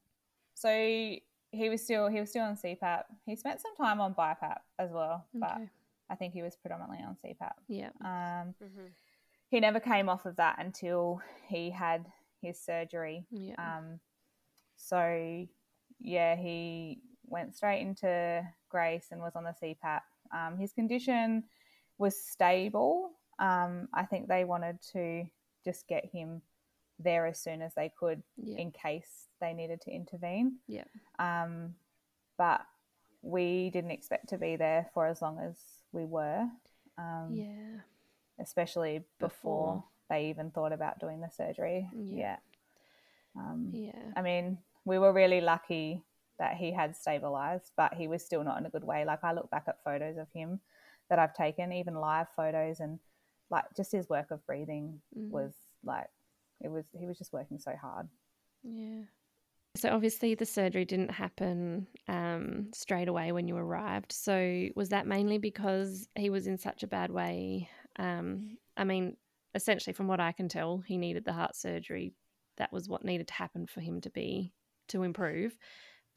C: so he was still he was still on CPAP. He spent some time on BiPAP as well, but
B: Okay.
C: I think he was predominantly on CPAP.
B: Yeah.
C: Um,
A: Mhm.
C: he never came off of that until he had his surgery.
B: Yeah.
C: Um, so yeah, he went straight into Grace and was on the CPAP. Um, his condition was stable. Um, I think they wanted to just get him there as soon as they could
B: yeah.
C: in case they needed to intervene.
B: Yeah.
C: Um, but we didn't expect to be there for as long as we were, um,
B: yeah.
C: especially before,
B: Before.
C: they even thought about doing the surgery.
B: Yeah.
C: Yeah. Um,
B: Yeah.
C: I mean, we were really lucky that he had stabilized, but he was still not in a good way. Like I look back at photos of him that I've taken, even live photos, and like just his work of breathing
B: Mhm.
C: was like it was he was just working so hard.
B: Yeah. So obviously the surgery didn't happen um, straight away when you arrived. So was that mainly because he was in such a bad way? Um, I mean, essentially, from what I can tell, he needed the heart surgery. That was what needed to happen for him to be to improve.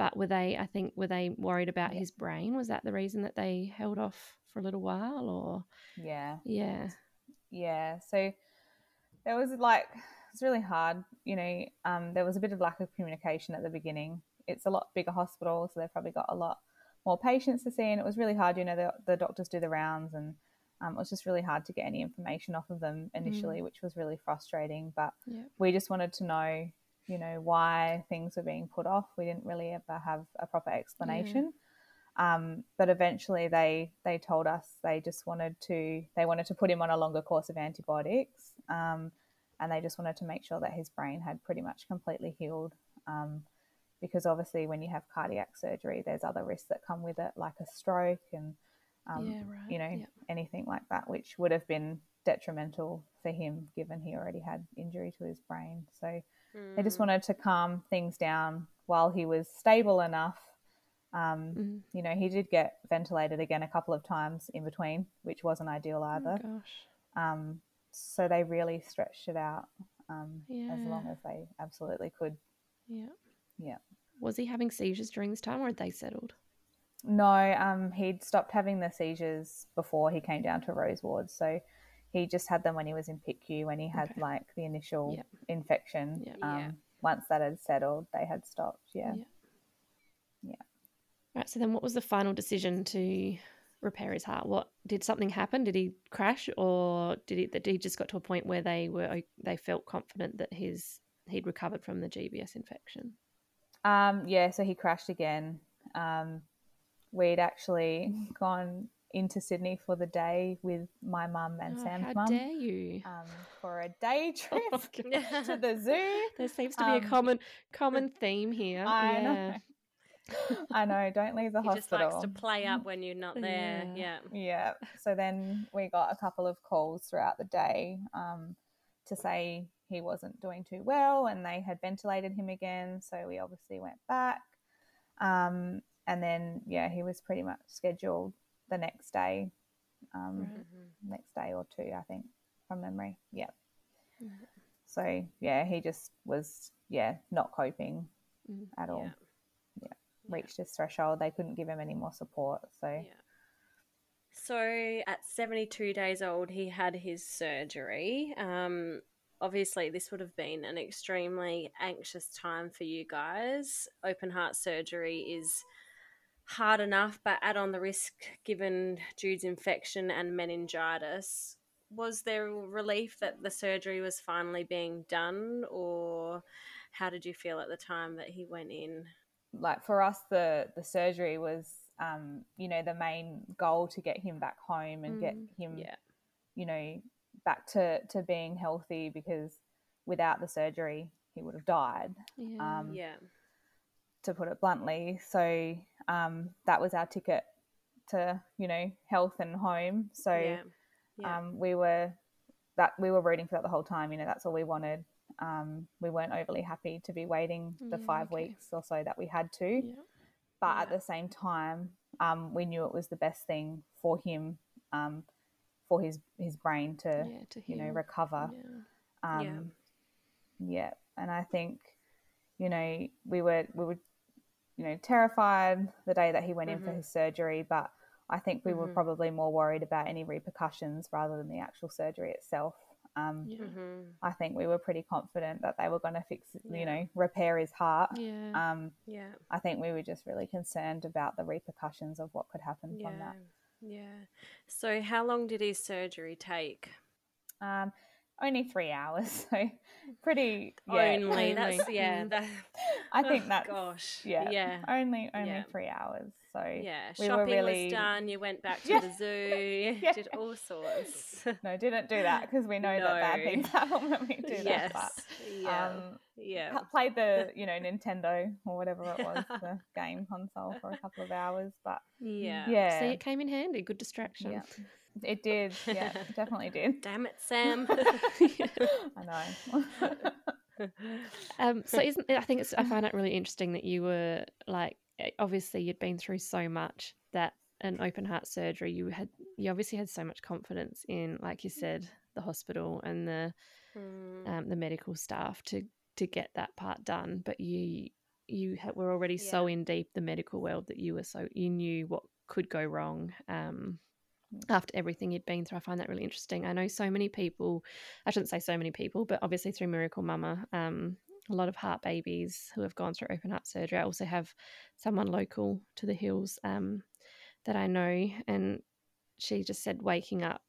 B: But were they? I think were they worried about his brain? Was that the reason that they held off for a little while? Or
C: Yeah.
B: yeah,
C: yeah so there was like it's really hard you know um, there was a bit of lack of communication at the beginning it's a lot bigger hospital so they've probably got a lot more patients to see and it was really hard you know the, the doctors do the rounds and um, it was just really hard to get any information off of them initially which was really frustrating but
B: yeah,
C: we just wanted to know you know why things were being put off we didn't really ever have a proper explanation um, but eventually they they told us they just wanted to they wanted to put him on a longer course of antibiotics um, and they just wanted to make sure that his brain had pretty much completely healed um, because obviously when you have cardiac surgery there's other risks that come with it like a stroke and um,
B: yeah, right.
C: you know
B: yeah.
C: anything like that which would have been detrimental for him given he already had injury to his brain so they just
A: Mm.
C: wanted to calm things down while he was stable enough um,
B: Mhm.
C: you know he did get ventilated again a couple of times in between which wasn't ideal
B: Oh,
C: either
B: gosh.
C: um, so they really stretched it out um, as long as they absolutely could
B: Yeah.
C: Yeah.
B: Was he having seizures during this time or had they settled?
C: No, um, he'd stopped having the seizures before he came down to Rose Ward. So he just had them when he was in PICU, when he had
B: Okay.
C: like the initial
B: Yep.
C: infection.
B: Yep.
C: Um,
A: Yeah.
C: Once that had settled, they had stopped. Yeah.
B: Yeah. Right. So then, what was the final decision to repair his heart? What did something happen? Did he crash, or did he? Did he just got to a point where they were they felt confident that his he'd recovered from the GBS infection?
C: Um, yeah. So he crashed again. Um, we'd actually gone into Sydney for the day with my mum and
B: Oh,
C: Sam's
B: how
C: mum
B: dare you?
C: um, for a day trip
B: Oh,
C: to the zoo.
B: there seems to be
C: um,
B: a common common theme here.
C: I
B: yeah.
C: know. I know. Don't leave the hospital.
A: He just likes to play up when you're not there.
B: Yeah.
A: Yeah.
C: Yeah. So then we got a couple of calls throughout the day um, to say he wasn't doing too well and they had ventilated him again. So we obviously went back. Um, and then, yeah, he was pretty much scheduled the next day, um,
A: Mm-hmm.
C: next day or two, I think, from memory. Yeah.
B: Mhm.
C: So, yeah, he just was, yeah, not coping
B: Mhm.
C: at all.
A: Yeah.
C: Yeah. Reached his threshold. They couldn't give him any more support. So,
A: Yeah. So at 72 days old, he had his surgery. Um, obviously, this would have been an extremely anxious time for you guys. Open heart surgery is hard enough, but add on the risk given Jude's infection and meningitis. Was there relief that the surgery was finally being done, or how did you feel at the time that he went in?
C: like for us the the surgery was um you know the main goal to get him back home and get
B: Mm,
C: him
A: Yeah.
C: you know back to to being healthy because without the surgery he would have died
B: Yeah.
C: um
A: Yeah.
C: to put it bluntly so um that was our ticket to you know health and home so
A: yeah. Yeah.
C: um we were that we were rooting for that the whole time you know that's all we wanted um we weren't overly happy to be waiting the
B: Yeah,
C: five
B: okay.
C: weeks or so that we had to
B: yeah.
C: but at the same time, um, we knew it was the best thing for him, um, for his his brain to.
B: To
C: you know recover.
B: Yeah.
C: Um, yeah. and I think you know we were we were you know terrified the day that he went in for
A: Mhm.
C: his surgery, but I think we were
A: Mhm.
C: probably more worried about any repercussions rather than the actual surgery itself. Um,
B: Yeah.
A: Mhm.
C: I think we were pretty confident that they were going to fix,
A: Yeah.
C: you know, repair his heart.
B: Yeah.
C: Um,
A: Yeah.
C: I think we were just really concerned about the repercussions of what could happen
A: Yeah.
C: from that.
A: Yeah. So, how long did his surgery take?
C: Um, only three hours, so pretty. Yeah,
A: Only. That's yeah. That,
C: I think
A: oh,
C: that's
A: gosh.
C: yeah,
A: Yeah.
C: only only
A: Yeah.
C: three hours. So
A: Yeah.
C: we
A: Shopping
C: really-
A: was done. You went back to
C: Yeah.
A: the zoo.
C: Yeah.
A: Did all sorts.
C: no, didn't do that because we know that bad
A: No.
C: things happen when we do
A: yes.
C: that. But
A: yeah.
C: um,
A: yeah.
C: played the you know Nintendo or whatever it was, the game console for a couple of hours. But
A: yeah.
C: yeah,
B: See, it came in handy. Good distraction.
C: Yeah, it did. Yeah, it definitely did.
A: Damn it, Sam.
C: I know.
B: um, so isn't I think it's I find it really interesting that you were like eh, obviously you'd been through so much that an open heart surgery you had you obviously had so much confidence in like you said the hospital and the
A: Mm,
B: um, the medical staff to to get that part done but you you had, were already so in deep the medical world that you were so you knew what could go wrong um after everything you'd been through. I find that really interesting. I know so many people, I shouldn't say so many people, but obviously through Miracle Mumma, um, a lot of heart babies who have gone through open heart surgery. I also have someone local to the hills um, that I know, and she just said waking up,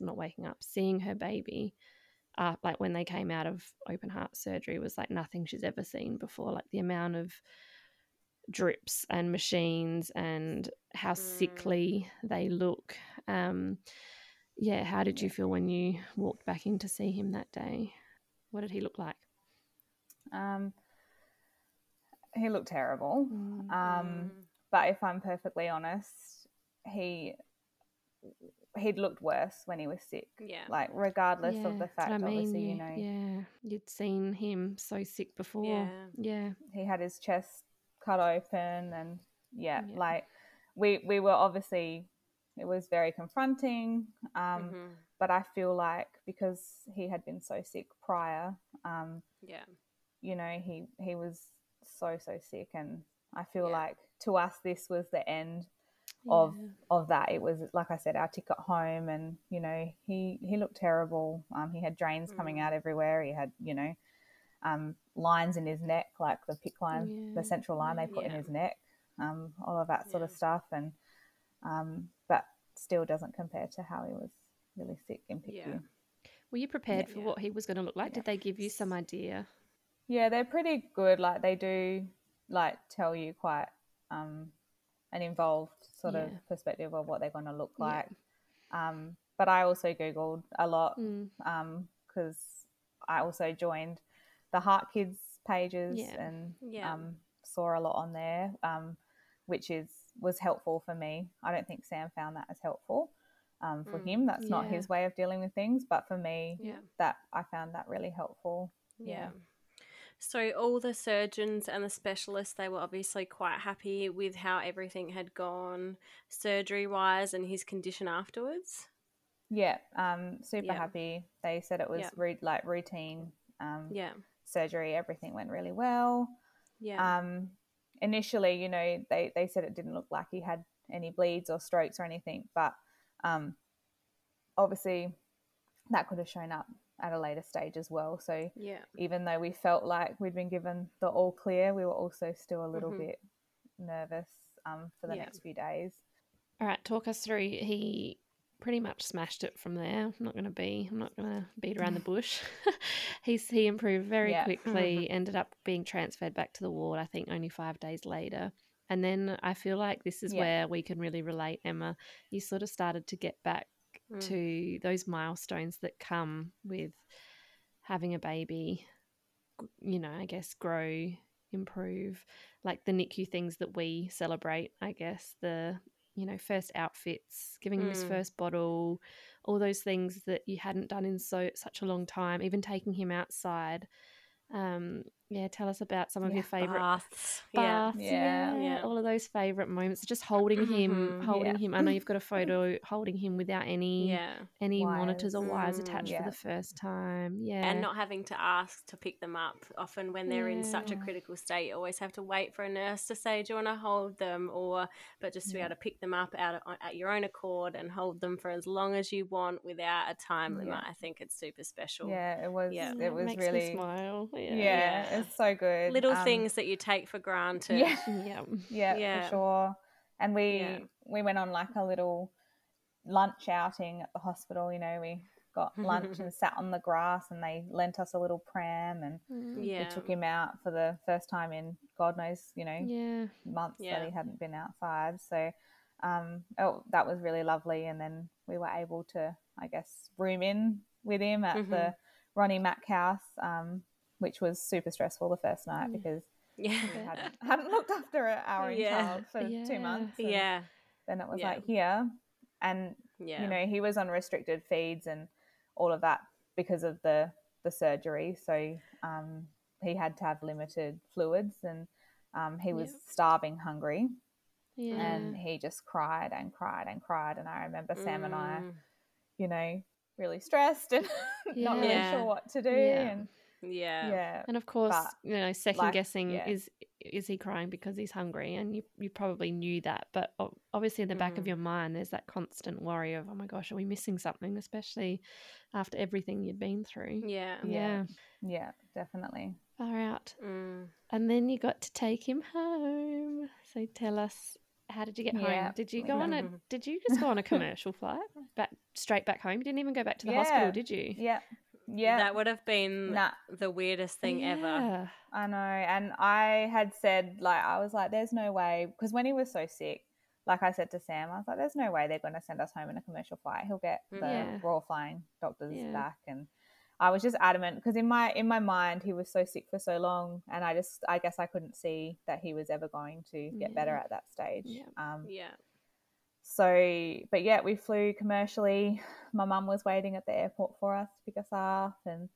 B: not waking up, seeing her baby. Uh, like when they came out of open heart surgery was like nothing she's ever seen before. Like the amount of drips and machines and how
A: Mm.
B: sickly they look. Um, yeah, how did you feel when you walked back in to see him that day? What did he look like?
C: Um, he looked terrible.
B: Mm.
C: Um,
A: mm,
C: but if I'm perfectly honest, he he'd looked worse when he was sick.
A: yeah.
C: Like regardless
B: Yeah,
C: of the
B: that's what
C: fact,
B: I mean.
C: obviously,
B: you,
C: you know,
B: yeah, you'd seen him so sick before.
A: Yeah.
B: yeah,
C: he had his chest cut open, and yeah,
B: Yeah.
C: like we we were obviously it was very confronting. Um,
A: Mhm.
C: But I feel like because he had been so sick prior, um,
A: Yeah.
C: you know, he he was so so sick, and I feel
A: Yeah.
C: like to us this was the end of
B: Yeah.
C: of that. It was like I said, our ticket home, and you know, he he looked terrible. Um, he had drains coming
A: Mm.
C: out everywhere. He had you know, um, lines in his neck, like the PICC line,
B: Yeah.
C: the central line they put in his neck, um, all of that sort of stuff, and um, but still doesn't compare to how he was really sick in PICU.
A: Yeah.
B: Were you prepared for what he was going to look like?
C: Yeah.
B: Did they give you some idea?
C: Yeah, they're pretty good. Like they do, like tell you quite um, an involved sort
B: Yeah.
C: of perspective of what they're going to look
B: Yeah.
C: like. Um, but I also googled a lot
B: Mm.
C: because I also joined the HeartKids pages
B: Yeah.
C: and
A: Yeah.
C: um, saw a lot on there, um, which is was helpful for me. I don't think Sam found that as helpful. um, for
A: Mm.
C: him. That's not his way of dealing with things, but for me,
A: Yeah.
C: that I found that really helpful.
A: Yeah. So all the surgeons and the specialists, they were obviously quite happy with how everything had gone surgery wise and his condition afterwards.
C: Yeah, um, super
A: Yeah.
C: happy. They said it was
A: Yeah.
C: ru- like routine um,
A: Yeah.
C: Surgery. Everything went really well.
A: Yeah.
C: Um, initially, you know, they, they said it didn't look like he had any bleeds or strokes or anything, but um, obviously that could have shown up at a later stage as well. So
A: yeah.
C: even though we felt like we'd been given the all clear, we were also still a little
A: Mhm.
C: bit nervous um, for the
A: Yeah.
C: next few days.
B: All right, talk us through. He pretty much smashed it from there. I'm not going to be. I'm not going to beat around the bush. He's he improved very
C: Yeah.
B: quickly. ended up being transferred back to the ward. I think only five days later. And then I feel like this is
C: Yeah.
B: where we can really relate, Emma. You sort of started to get back
A: Mm.
B: to those milestones that come with having a baby. You know, I guess grow, improve, like the NICU things that we celebrate. I guess the you know first outfits, giving him his
A: Mm.
B: first bottle, all those things that you hadn't done in so such a long time. Even taking him outside. Um, yeah, tell us about some of
C: Yeah,
B: your favorite
A: Baths. Yeah.
B: baths.
C: Yeah.
B: Yeah.
A: Yeah.
B: all of those favorite moments. Just holding him,
A: Mhm.
B: holding
C: Yeah.
B: him. I know you've got a photo holding him without any
A: Yeah.
B: any monitors or wires
A: Wires.
B: attached
C: Mm,
B: for the first time. Yeah,
A: And not having to ask to pick them up. Often, when they're in such a critical state, you always have to wait for a nurse to say, "Do you want to hold them?" Or, but just to be able to pick them up out of, at your own accord and hold them for as long as you want without a time limit.
C: Yeah.
A: I think it's super special.
C: Yeah, it was.
A: Yeah.
C: It was
B: makes
C: really.
B: me smile.
C: Yeah,
B: Yeah,
A: Yeah.
C: It's so good.
A: Little
C: Um,
A: things that you take for granted.
C: Yeah,
B: yeah,
C: yeah,
A: Yeah.
C: for sure. And we
A: Yeah.
C: we went on like a little lunch outing at the hospital. You know, we got lunch and sat on the grass, and they lent us a little pram, and
B: Mm.
A: Yeah.
C: we took him out for the first time in God knows, you know,
B: yeah,
C: months
A: Yeah.
C: that he hadn't been outside. So um, oh, that was really lovely. And then we were able to, I guess, room in with him at
A: Mhm.
C: the Ronnie Mack house, um, which was super stressful the first night
B: Mm.
C: because
A: Yeah.
C: we hadn't, hadn't looked after our own
A: Yeah.
C: child for
B: Yeah.
C: two months. and
A: Yeah.
C: Then it was
A: Yeah.
C: like here. And,
A: Yeah.
C: you know, he was on restricted feeds and all of that because of the, the surgery. So um, he had to have limited fluids and um, he was
B: Yep.
C: starving hungry
B: yeah.
C: and he just cried and cried and cried. And I remember Sam and I,
A: Mm.
C: you know, really stressed and not really sure what to do.
B: Yeah.
C: And
A: Yeah.
C: yeah,
B: and of course,
C: but,
B: you know, second
C: like,
B: guessing
C: yeah.
B: is is he crying because he's hungry, and you you probably knew that, but obviously in the back of
A: Mhm.
B: your mind, there's that constant worry of, oh my gosh, are we missing something, especially after everything you'd been through.
A: Yeah.
B: Yeah,
C: yeah, definitely.
B: far out.
A: Mm.
B: And then you got to take him home. So tell us, how did you get
C: Yeah,
B: home? Did you go on a? Did you just go on a commercial flight back straight back home? You didn't even go back to the hospital, did you?
C: Yeah, yeah.
A: That would have been
C: Nah.
A: the weirdest thing ever.
C: I know. And I had said, like, I was like, there's no way, because when he was so sick, like I said to Sam, I was like, there's no way they're going to send us home in a commercial flight. He'll get the
B: Yeah.
C: Royal Flying Doctors
B: Yeah.
C: back. And I was just adamant because in my in my mind he was so sick for so long, and I just I guess I couldn't see that he was ever going to get better at that stage.
B: Yeah.
C: Um,
A: Yeah.
C: So, but yeah, we flew commercially. My mum was waiting at the airport for us to pick us up, and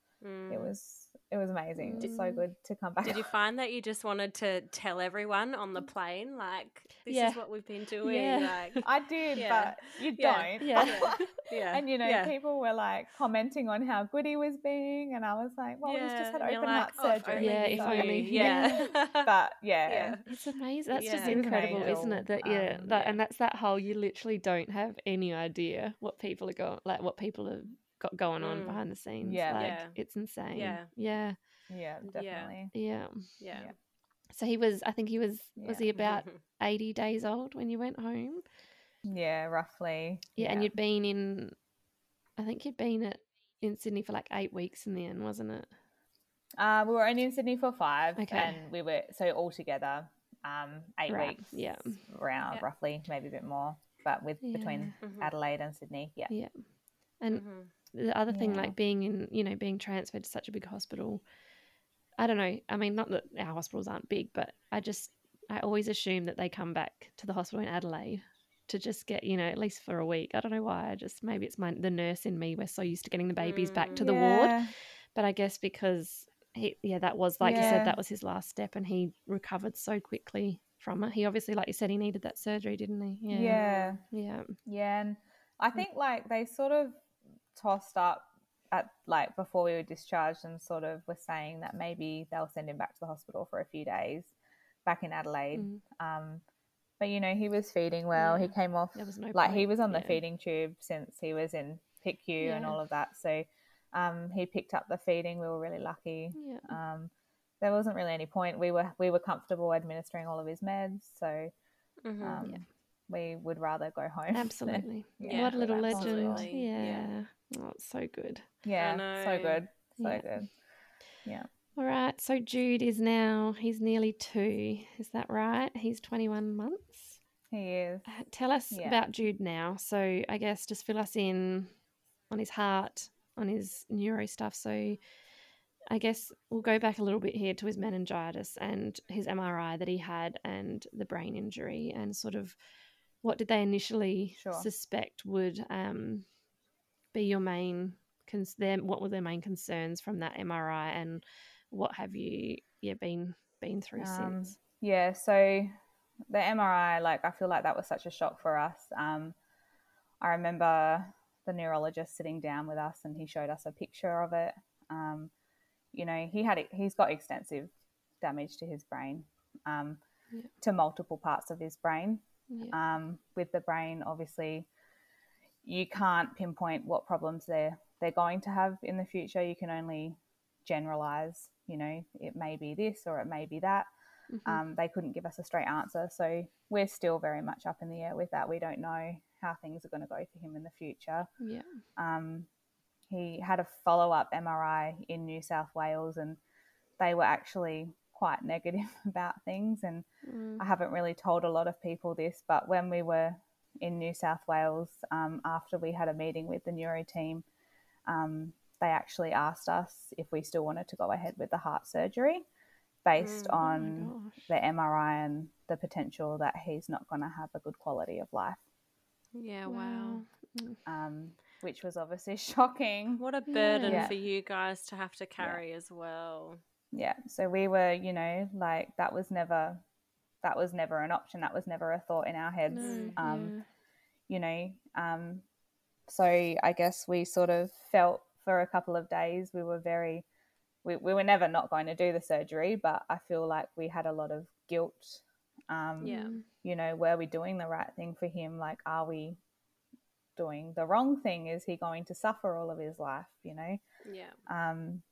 C: it
A: Mm.
C: was it was amazing. It was so
B: Mm.
C: good to come back.
A: Did you find that you just wanted to tell everyone on the plane, like, this
B: Yeah.
A: is what we've been doing?
B: Yeah.
A: Like,
C: I did,
A: Yeah.
C: but you
A: Yeah.
C: don't.
B: Yeah.
A: yeah.
C: and you know,
A: yeah.
C: people were like commenting on how good he was being, and I was like, well, he's just had open
A: like,
C: heart
A: "Oh,
C: surgery.
A: only
B: Yeah,
A: you
B: if
C: so-
B: only.
A: Yeah.
C: but yeah,
A: Yeah.
B: It's amazing. That's just
A: Yeah.
B: incredible,
C: Angel,
B: isn't it? That yeah,
C: um,
B: that,
A: yeah.
B: and that's that whole you literally don't have any idea what people are going like what people have got going on
A: Mm.
B: behind the scenes.
C: Yeah.
B: like,
A: Yeah.
B: it's insane.
A: Yeah.
B: yeah,
C: yeah, definitely.
B: yeah.
A: yeah.
C: Yeah.
B: So he was. I think he was. Was he about eighty days old when you went home?
C: Yeah, roughly.
B: Yeah, and you'd been in. I think you'd been at in Sydney for like eight weeks in the end, wasn't it?
C: Uh, we were only in Sydney for five,
B: Okay.
C: and we were so all together um, eight
B: Right,
C: weeks.
B: yeah.
C: around
A: Yeah.
C: roughly, maybe a bit more, but with between
A: Mhm.
C: Adelaide and Sydney, yeah,
B: Yeah. And
A: Mhm.
B: the other thing
C: Yeah.
B: like being in you know being transferred to such a big hospital i don't know i mean not that our hospitals aren't big but i just i always assume that they come back to the hospital in adelaide to just get you know at least for a week. I don't know why. I just maybe it's my the nurse in me. We're so used to getting the babies back to the ward, but I guess because he yeah that was like you said that was his last step, and he recovered so quickly from it. He obviously, like you said, he needed that surgery, didn't he? Yeah,
C: yeah.
B: yeah,
C: Yeah, and I think like they sort of tossed up at like before we were discharged and sort of were saying that maybe they'll send him back to the hospital for a few days back in Adelaide.
B: Mm.
C: Um, but you know he was feeding well. He came off
B: There was no
C: like he was on the
B: yeah.
C: feeding tube since he was in PICU and all of that. So um, he picked up the feeding. We were really lucky.
B: yeah.
C: Um, there wasn't really any point. We were we were comfortable administering all of his meds, so
A: Mhm.
C: um, we would rather go home. than-
B: Absolutely.
C: Yeah,
B: what a little legend. Yeah.
A: yeah.
B: Oh, it's so good.
C: Yeah, so
A: know.
C: good, so
B: Yeah.
C: good. Yeah,
B: All right. So Jude is now, he's nearly two. Is that right? He's 21 months.
C: he is.
B: Uh, Tell us
C: Yeah.
B: about Jude now. So I guess just fill us in on his heart, on his neuro stuff. So I guess we'll go back a little bit here to his meningitis and his MRI that he had and the brain injury and sort of what did they initially
C: Sure.
B: suspect would um, be your main cons- their, what were their main concerns from that MRI and what have you yeah been been through
C: Um,
B: since?
C: Yeah, so the MRI, like I feel like that was such a shock for us. Um, I remember the neurologist sitting down with us and he showed us a picture of it. Um, you know, he had he's got extensive damage to his brain, um,
B: Yeah.
C: to multiple parts of his brain.
B: Yeah.
C: um, with the brain obviously you can't pinpoint what problems they're they're going to have in the future you can only generalize you know it may be this or it may be that
B: Mhm.
C: um, they couldn't give us a straight answer so we're still very much up in the air with that we don't know how things are going to go for him in the future
B: yeah.
C: um, he had a follow up MRI in New South Wales, and they were actually quite negative about things. And
B: Mm.
C: I haven't really told a lot of people this, but when we were in New South Wales, um, after we had a meeting with the neuro team, um, they actually asked us if we still wanted to go ahead with the heart surgery based
A: Mm. Oh
C: on
B: gosh.
C: the MRI and the potential that he's not going to have a good quality of life,
A: Yeah, wow.
C: um, which was obviously shocking.
A: What a burden
C: Yeah.
A: for you guys to have to carry as well.
C: yeah so we were you know like that was never that was never an option that was never a thought in our heads
B: No,
C: um you know um so i guess we sort of felt for a couple of days we were very we, we were never not going to do the surgery but i feel like we had a lot of guilt um
A: Yeah.
C: You know were we doing the right thing for him? Like are we doing the wrong thing? Is he going to suffer all of his life you know?
A: Yeah.
C: um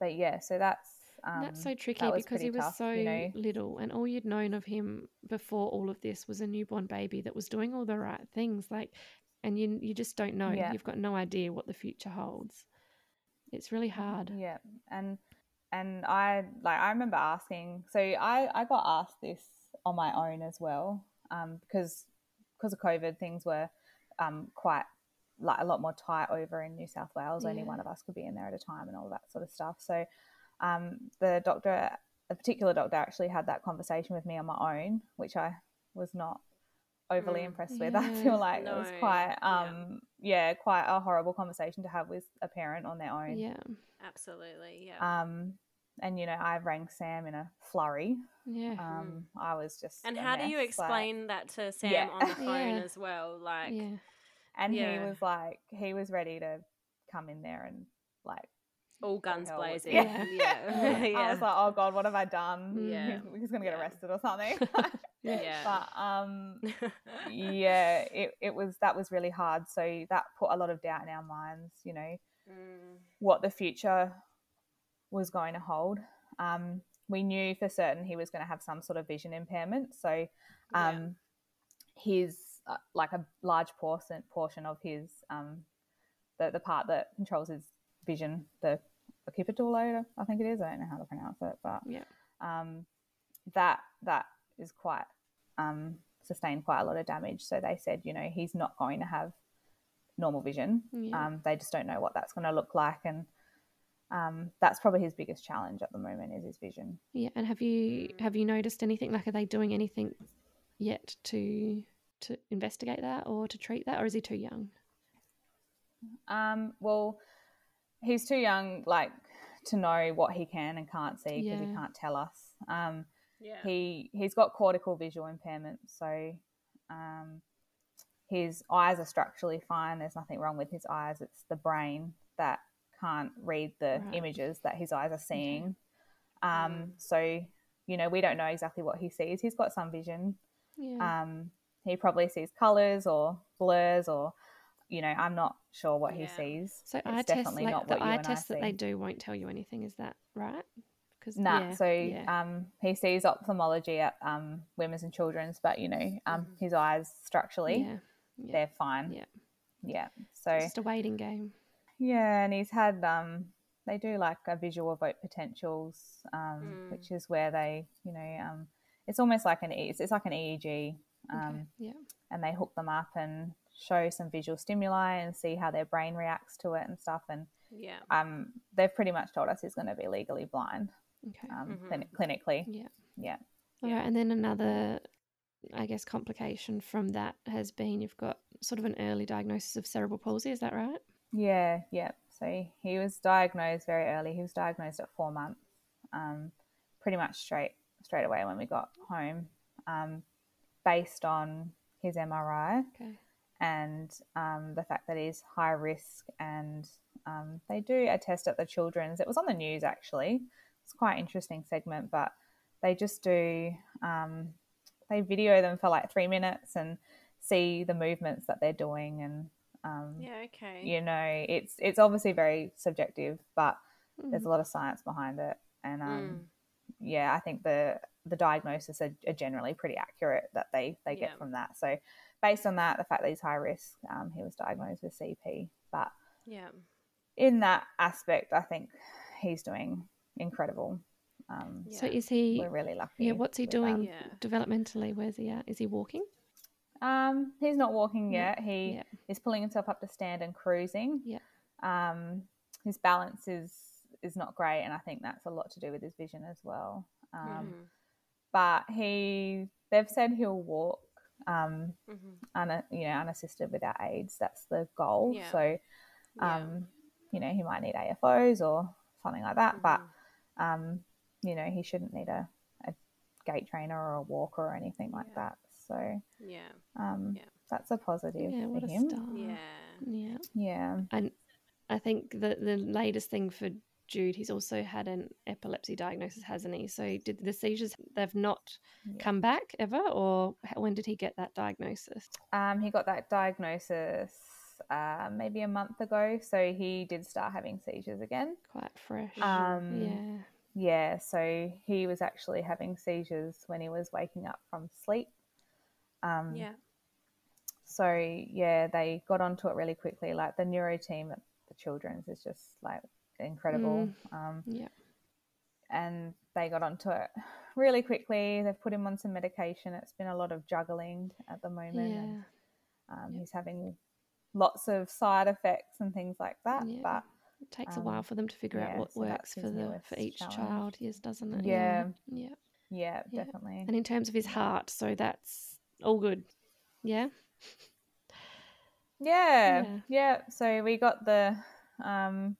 C: but yeah so that's um,
B: That's so tricky
C: that
B: because he was
C: tough,
B: so
C: you know.
B: little, and all you'd known of him before all of this was a newborn baby that was doing all the right things. Like, and you you just don't know.
C: Yeah.
B: You've got no idea what the future holds. It's really hard.
C: Yeah, and and I like I remember asking. So I I got asked this on my own as well, um, because because of COVID, things were um quite like a lot more tight over in New South Wales. Only one of us could be in there at a time, and all that sort of stuff. So, um, the doctor, a particular doctor, actually had that conversation with me on my own, which I was not overly
A: Mm.
C: impressed with. I feel like it was quite
A: yeah.
C: um yeah quite a horrible conversation to have with a parent on their own.
B: Yeah,
A: Absolutely. Yeah.
C: Um, and you know, I rang Sam in a flurry.
B: yeah,
C: Um, I was just.
A: and
C: a
A: how do you
C: mess, like-
A: explain that to Sam
C: Yeah.
A: on the phone
B: Yeah.
A: as well? Like,
B: yeah.
C: and he was like, he was ready to come in there and like.
A: All guns blazing.
B: Yeah.
A: Yeah. yeah.
C: I was like, oh god, what have I done?
A: Yeah.
C: He's, he's gonna get arrested or something.
A: Yeah.
C: But um, yeah, it, it was that was really hard. So that put a lot of doubt in our minds. You know,
A: Mm,
C: what the future was going to hold. Um, we knew for certain he was going to have some sort of vision impairment. So,
A: yeah.
C: um, his uh, like a large portion portion of his um, the the part that controls his vision, the occipitalo, I think it is. I don't know how to pronounce it, but
B: Yeah.
C: um, that that is quite um, sustained quite a lot of damage. So they said, you know, he's not going to have normal vision.
B: Yeah.
C: Um, they just don't know what that's going to look like, and um, that's probably his biggest challenge at the moment is his vision.
B: Yeah, and have you have you noticed anything? Like, are they doing anything yet to to investigate that or to treat that, or is he too young?
C: Um, well, he's too young, like to know what he can and can't see because
B: Yeah.
C: he can't tell us. Um,
A: Yeah.
C: he he's got cortical visual impairment, so um, his eyes are structurally fine. There's nothing wrong with his eyes. It's the brain that can't read the
B: Right.
C: images that his eyes are seeing. Um,
A: Mm.
C: So you know we don't know exactly what he sees. He's got some vision.
B: Yeah.
C: Um, he probably sees colors or blurs or you know I'm not sure what he sees.
B: so
C: it's
B: eye tests,
C: definitely
B: like
C: not
B: the
C: what
B: eye
C: and
B: tests that they do won't tell you anything. Is that right? Because
C: Nah,
B: yeah,
C: so
B: yeah.
C: um, he sees ophthalmology at um, women's and children's, but you know, um,
A: Mhm.
C: his eyes structurally,
B: yeah, yeah.
C: they're fine.
B: Yeah.
C: yeah. So
B: just a waiting game.
C: yeah, and he's had um, they do like a visual evoked potentials, um,
A: Mm.
C: which is where they, you know, um, it's almost like an E- it's, it's like an EEG, um,
B: okay. Yeah.
C: and they hook them up and show some visual stimuli and see how their brain reacts to it and stuff. And
A: Yeah.
C: um, they've pretty much told us he's going to be legally blind,
B: Okay.
C: um,
A: Mhm.
C: clini- clinically.
B: Yeah.
C: Yeah.
B: All
A: Yeah.
B: right, and then another, I guess, complication from that has been you've got sort of an early diagnosis of cerebral palsy. Is that right?
C: Yeah, yeah. So he was diagnosed very early. He was diagnosed at four months, um, pretty much straight straight away when we got home, um, based on his MRI
B: Okay.
C: And um, the fact that he's high risk. And um, they do a test at the children's. It was on the news actually. It's quite an interesting segment, but they just do. Um, they video them for like three minutes and see the movements that they're doing and um,
A: Yeah. Okay.
C: you know it's it's obviously very subjective but there's
B: Mm.
C: a lot of science behind it and um
A: Mm.
C: yeah i think the the diagnosis are, are generally pretty accurate that they they get
A: Yeah.
C: from that so based on that the fact that he's high risk um, he was diagnosed with cp but
A: Yeah.
C: in that aspect i think he's doing incredible um
B: So is he?
C: we're really lucky
B: Yeah. What's he doing
A: Yeah.
B: developmentally? Where's he at? Is he walking?
C: Um, he's not walking
B: Yeah,
C: yet. He
B: yeah.
C: is pulling himself up to stand and cruising.
B: Yeah.
C: Um, his balance is is not great, and I think that's a lot to do with his vision as well. Um,
A: Mhm.
C: But he, they've said he'll walk, um,
A: Mhm.
C: un, you know, unassisted without aids. That's the goal.
A: Yeah.
C: So,
A: Yeah.
C: um, you know, he might need AFOs or something like that, but
A: Mhm.
C: um, you know, he shouldn't need a, a gait trainer or a walker or anything like
A: Yeah.
C: that. So,
A: Yeah.
C: um,
A: Yeah.
C: that's a positive
B: Yeah.
C: for
B: What a
C: him.
B: star.
A: Yeah.
B: Yeah.
C: And
B: I think the the latest thing for Jude, he's also had an epilepsy diagnosis, hasn't he? So did the seizures they've not
C: Yeah.
B: come back ever, or when did he get that diagnosis?
C: Um, he got that diagnosis uh, maybe a month ago, so he did start having seizures again.
B: Quite fresh.
C: Um,
B: yeah.
C: Yeah, so he was actually having seizures when he was waking up from sleep. Um,
A: Yeah.
C: So yeah, they got onto it really quickly. Like the neuro team at the children's is just like incredible. Um,
B: Yeah.
C: and they got onto it really quickly. They've put him on some medication. It's been a lot of juggling at the moment.
B: Yeah.
C: And, um,
B: Yep.
C: He's having lots of side effects and things like that.
B: Yeah.
C: But
B: It takes a
C: um,
B: while for them to figure out what
C: so
B: works for the for each
C: challenge.
B: child, yes, doesn't it?
C: Yeah.
B: Yeah.
C: yeah,
B: Yeah.
C: definitely.
B: And in terms of his heart, so that's all good. Yeah.
C: Yeah,
B: Yeah.
C: yeah. So we got the um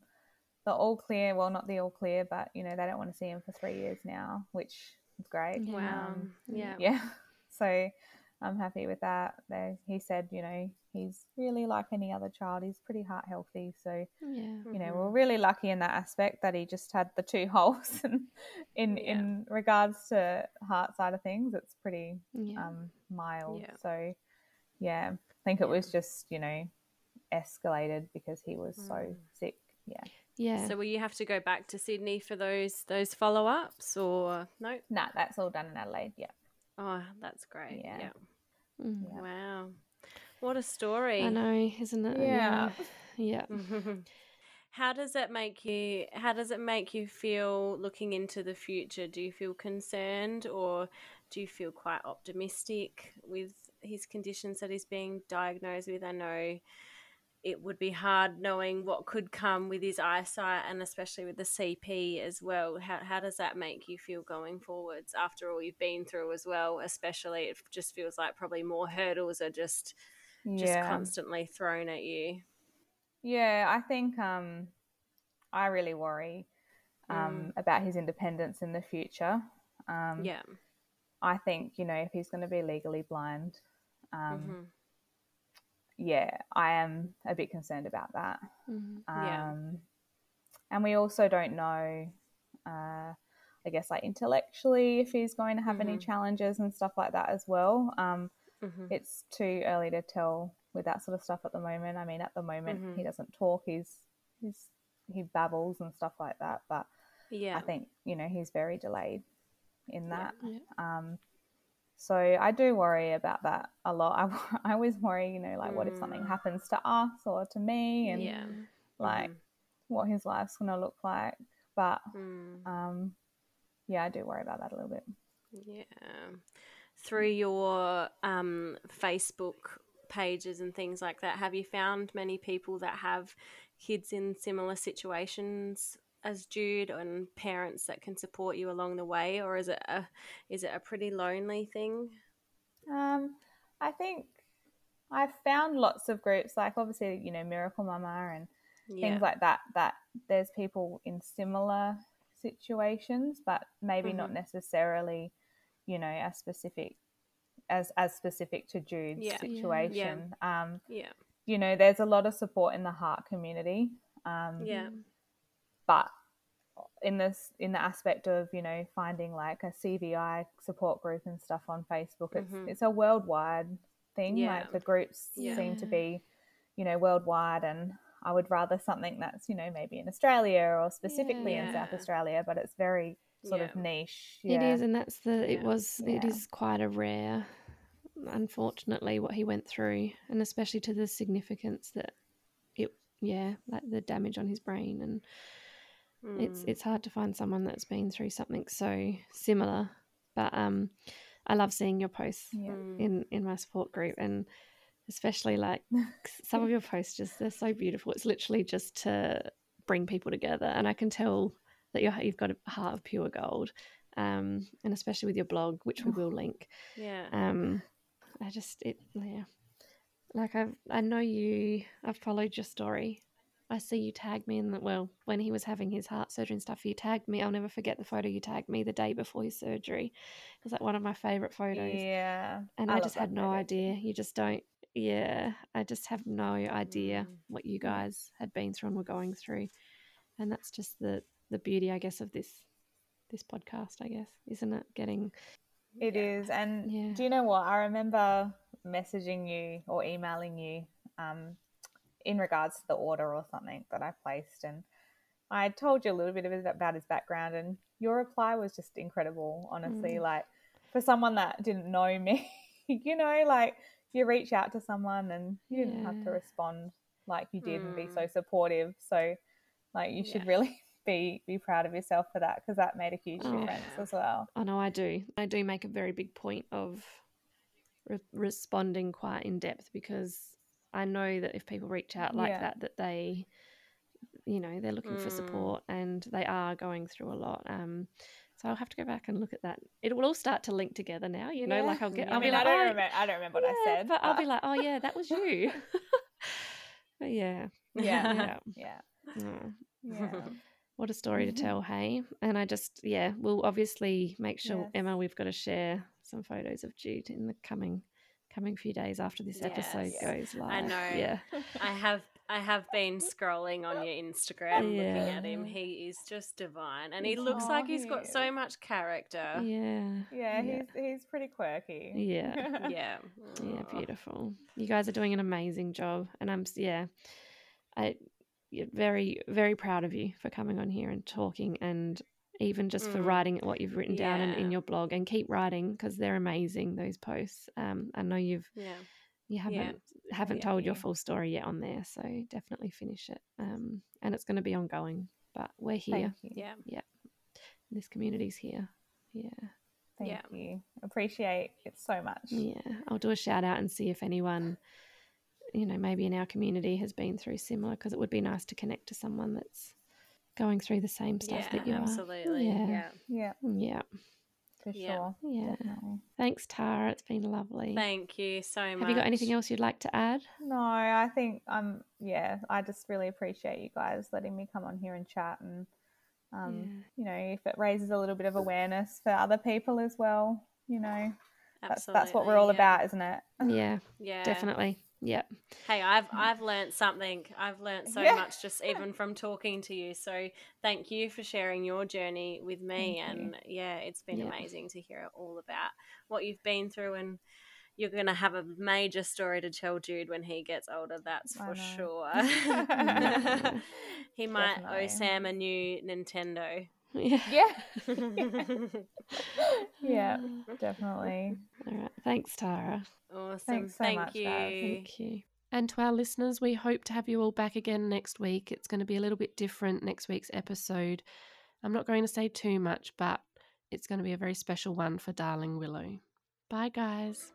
C: the all clear. Well, not the all clear, but you know they don't want to see him for three years now, which is great.
B: Yeah.
A: Wow.
C: Um,
A: yeah.
C: yeah. So I'm happy with that. They, he said, you know, he's really like any other child. He's pretty heart healthy. So
B: Yeah.
C: you know
A: Mhm.
C: we're really lucky in that aspect that he just had the two holes. And in
A: Yeah.
C: in regards to heart side of things, it's pretty
B: Yeah.
C: um, mild.
A: Yeah.
C: So, yeah, I think it
A: Yeah.
C: was just, you know, escalated because he was so
A: Mm.
C: sick. Yeah.
B: Yeah.
A: So will you have to go back to Sydney for those those follow ups or no?
C: Nah, that's all done in Adelaide. Yeah.
A: Oh, that's great.
C: Yeah.
A: Yeah.
B: Mm.
C: Yeah.
A: Wow. What a story.
B: I know, isn't it?
C: Yeah.
B: Yeah.
A: how does it make you how does it make you feel looking into the future? Do you feel concerned or do you feel quite optimistic with his conditions that he's being diagnosed with? I know it would be hard knowing what could come with his eyesight and especially with the CP as well. How, how does that make you feel going forwards after all you've been through as well? Especially, it just feels like probably more hurdles are just just
C: Yeah.
A: constantly thrown at you.
C: Yeah, I think um, I really worry um,
A: Mm.
C: about his independence in the future. Um,
A: Yeah.
C: I think, you know, if he's going to be legally blind, um,
A: hmm
C: yeah, I am a bit concerned about that.
B: Mhm.
A: Yeah.
C: Um, And we also don't know, uh, I guess, like intellectually, if he's going to have any
A: Mhm.
C: challenges and stuff like that as well. Um,
A: hmm
C: it's too early to tell with that sort of stuff at the moment. I mean, at the moment, he doesn't talk. He's he's he babbles and stuff like that. But
A: Yeah.
C: I think you know he's very delayed in
A: Yeah.
C: that.
B: Yeah.
C: Um, so I do worry about that a lot. I, I always worry, you know, like what if something
A: Mm.
C: happens to us or to me, and
A: Yeah.
C: like
A: Mhm.
C: what his life's gonna look like. But
A: Mm.
C: um, yeah, I do worry about that a little bit.
A: Yeah. Through your um, Facebook pages and things like that, have you found many people that have kids in similar situations as Jude and parents that can support you along the way, or is it a is it a pretty lonely thing?
C: Um, I think I've found lots of groups, like obviously, you know, Miracle Mumma and
A: Yeah.
C: things like that, that there's people in similar situations, but maybe not
A: Mhm.
C: necessarily, you know, as specific as as specific to Jude's
A: Yeah. Yeah.
C: situation. Um,
A: yeah.
C: you know, there's a lot of support in the heart community. Um,
A: Yeah.
C: But in this in the aspect of you know finding like a CVI support group and stuff on Facebook, it's
A: Mhm.
C: it's a worldwide thing.
A: Yeah.
C: Like the groups
A: Yeah.
C: seem to be, you know, worldwide, and I would rather something that's you know maybe in Australia or specifically in South Australia, but it's very sort of niche.
B: It
C: Yeah.
B: is, and that's the. It was. It
C: Yeah.
B: is quite a rare, unfortunately, what he went through, and especially to the significance that it. Yeah, like the damage on his brain, and it's
A: Mm.
B: it's hard to find someone that's been through something so similar. But um, I love seeing your posts
C: Yeah.
A: Mm.
B: in in my support group, and especially like some of your posts just they're so beautiful. It's literally just to bring people together, and I can tell that you're, you've got a heart of pure gold. Um, and especially with your blog, which we will link.
A: yeah.
B: Um, I just it yeah, like I I know you. I've followed your story. I see you tagged me in the well when he was having his heart surgery and stuff. You tagged me. I'll never forget the photo you tagged me the day before his surgery. It was like one of my favorite photos
C: Yeah.
B: and
C: I
B: I, just had no
C: photo.
B: idea. You just don't. Yeah, I just have no idea
A: Mm.
B: what you guys had been through and were going through, and that's just the the beauty, I guess, of this this podcast. I guess, isn't it? Getting
C: It is, and
B: Yeah.
C: do you know what? I remember messaging you or emailing you um, in regards to the order or something that I placed, and I told you a little bit of it about his background, and your reply was just incredible. Honestly,
B: Mm.
C: like for someone that didn't know me, you know, like you reach out to someone and you didn't have to respond like you did and be
A: Mm.
C: so supportive. So, like, you should
A: Yeah.
C: really be be proud of yourself for that because that made a huge
B: Oh.
C: difference as well.
B: I know I do. I do make a very big point of re- responding quite in depth because I know that if people reach out like
C: Yeah.
B: that, that they, you know, they're looking for
A: Mm.
B: support and they are going through a lot. Um, so I'll have to go back and look at that. It will all start to link together now. You know,
C: Yeah.
B: like I'll get.
A: I
B: I'll
C: I mean,
B: be like,
C: I don't
B: "Oh,
C: remember. I don't remember what I said,
B: but I'll be like, oh yeah, that was you. but yeah,
C: yeah,
B: yeah.
C: yeah, yeah.
B: what a story to
C: Mhm.
B: tell, hey? And I just, yeah, we'll obviously make sure
C: Yes.
B: Emma, we've got to share some photos of Jude in the coming coming few days after this episode
A: Yes.
B: goes live.
A: I know.
B: Yeah.
A: I have I have been scrolling on your Instagram looking at him. He is just divine. And he looks
C: Aw,
A: like he's got so much character.
B: Yeah.
C: yeah, he's he's pretty quirky.
B: Yeah.
A: Yeah.
B: Yeah, beautiful. You guys are doing an amazing job, and I'm yeah, I yeah, very very proud of you for coming on here and talking, and even just for
A: Mm.
B: writing what you've written down in, in your blog, and keep writing because they're amazing. Those posts. Um, I know you've
A: Yeah.
B: you haven't haven't
C: Yeah,
B: told your full story yet on there, so definitely finish it. Um, and it's going to be ongoing, but we're here.
C: Thank you.
A: Yeah.
B: This community's here. Yeah.
C: Thank
A: Yeah.
C: you. Appreciate it so much.
B: Yeah, I'll do a shout out and see if anyone you know maybe in our community has been through similar because it would be nice to connect to someone that's going through the same stuff
A: yeah,
B: that you
A: absolutely.
B: are.
A: Yeah.
C: Yeah,
B: Yeah.
C: for
A: Yeah.
C: sure.
B: Yeah.
C: Definitely.
B: Thanks, Tara. It's been lovely.
A: Thank you so much.
B: Have you got anything else you'd like to add?
C: No, I think um yeah, I just really appreciate you guys letting me come on here and chat and um you know, if it raises a little bit of awareness for other people as well, you know. That's that's what we're all
A: yeah.
C: about, isn't it?
B: Yeah,
A: Yeah.
B: definitely. Yeah.
A: Hey, I've I've learned something. I've learned so
C: Yeah.
A: much just even from talking to you. So thank you for sharing your journey with me.
C: Thank you.
A: and yeah, it's been
B: Yeah.
A: amazing to hear all about what you've been through and you're going to have a major story to tell Jude when he gets older, that's
C: I
A: for
C: know.
A: sure. he might
C: Definitely.
A: owe Sam a new Nintendo.
B: Yeah.
C: Yeah. yeah, definitely.
B: All right. Thanks, Tara.
A: Awesome.
C: Thanks so
A: Thank
C: much,
A: you.
C: guys.
B: Thank you. And to our listeners, we hope to have you all back again next week. It's going to be a little bit different next week's episode. I'm not going to say too much, but it's going to be a very special one for Darling Willow. Bye, guys.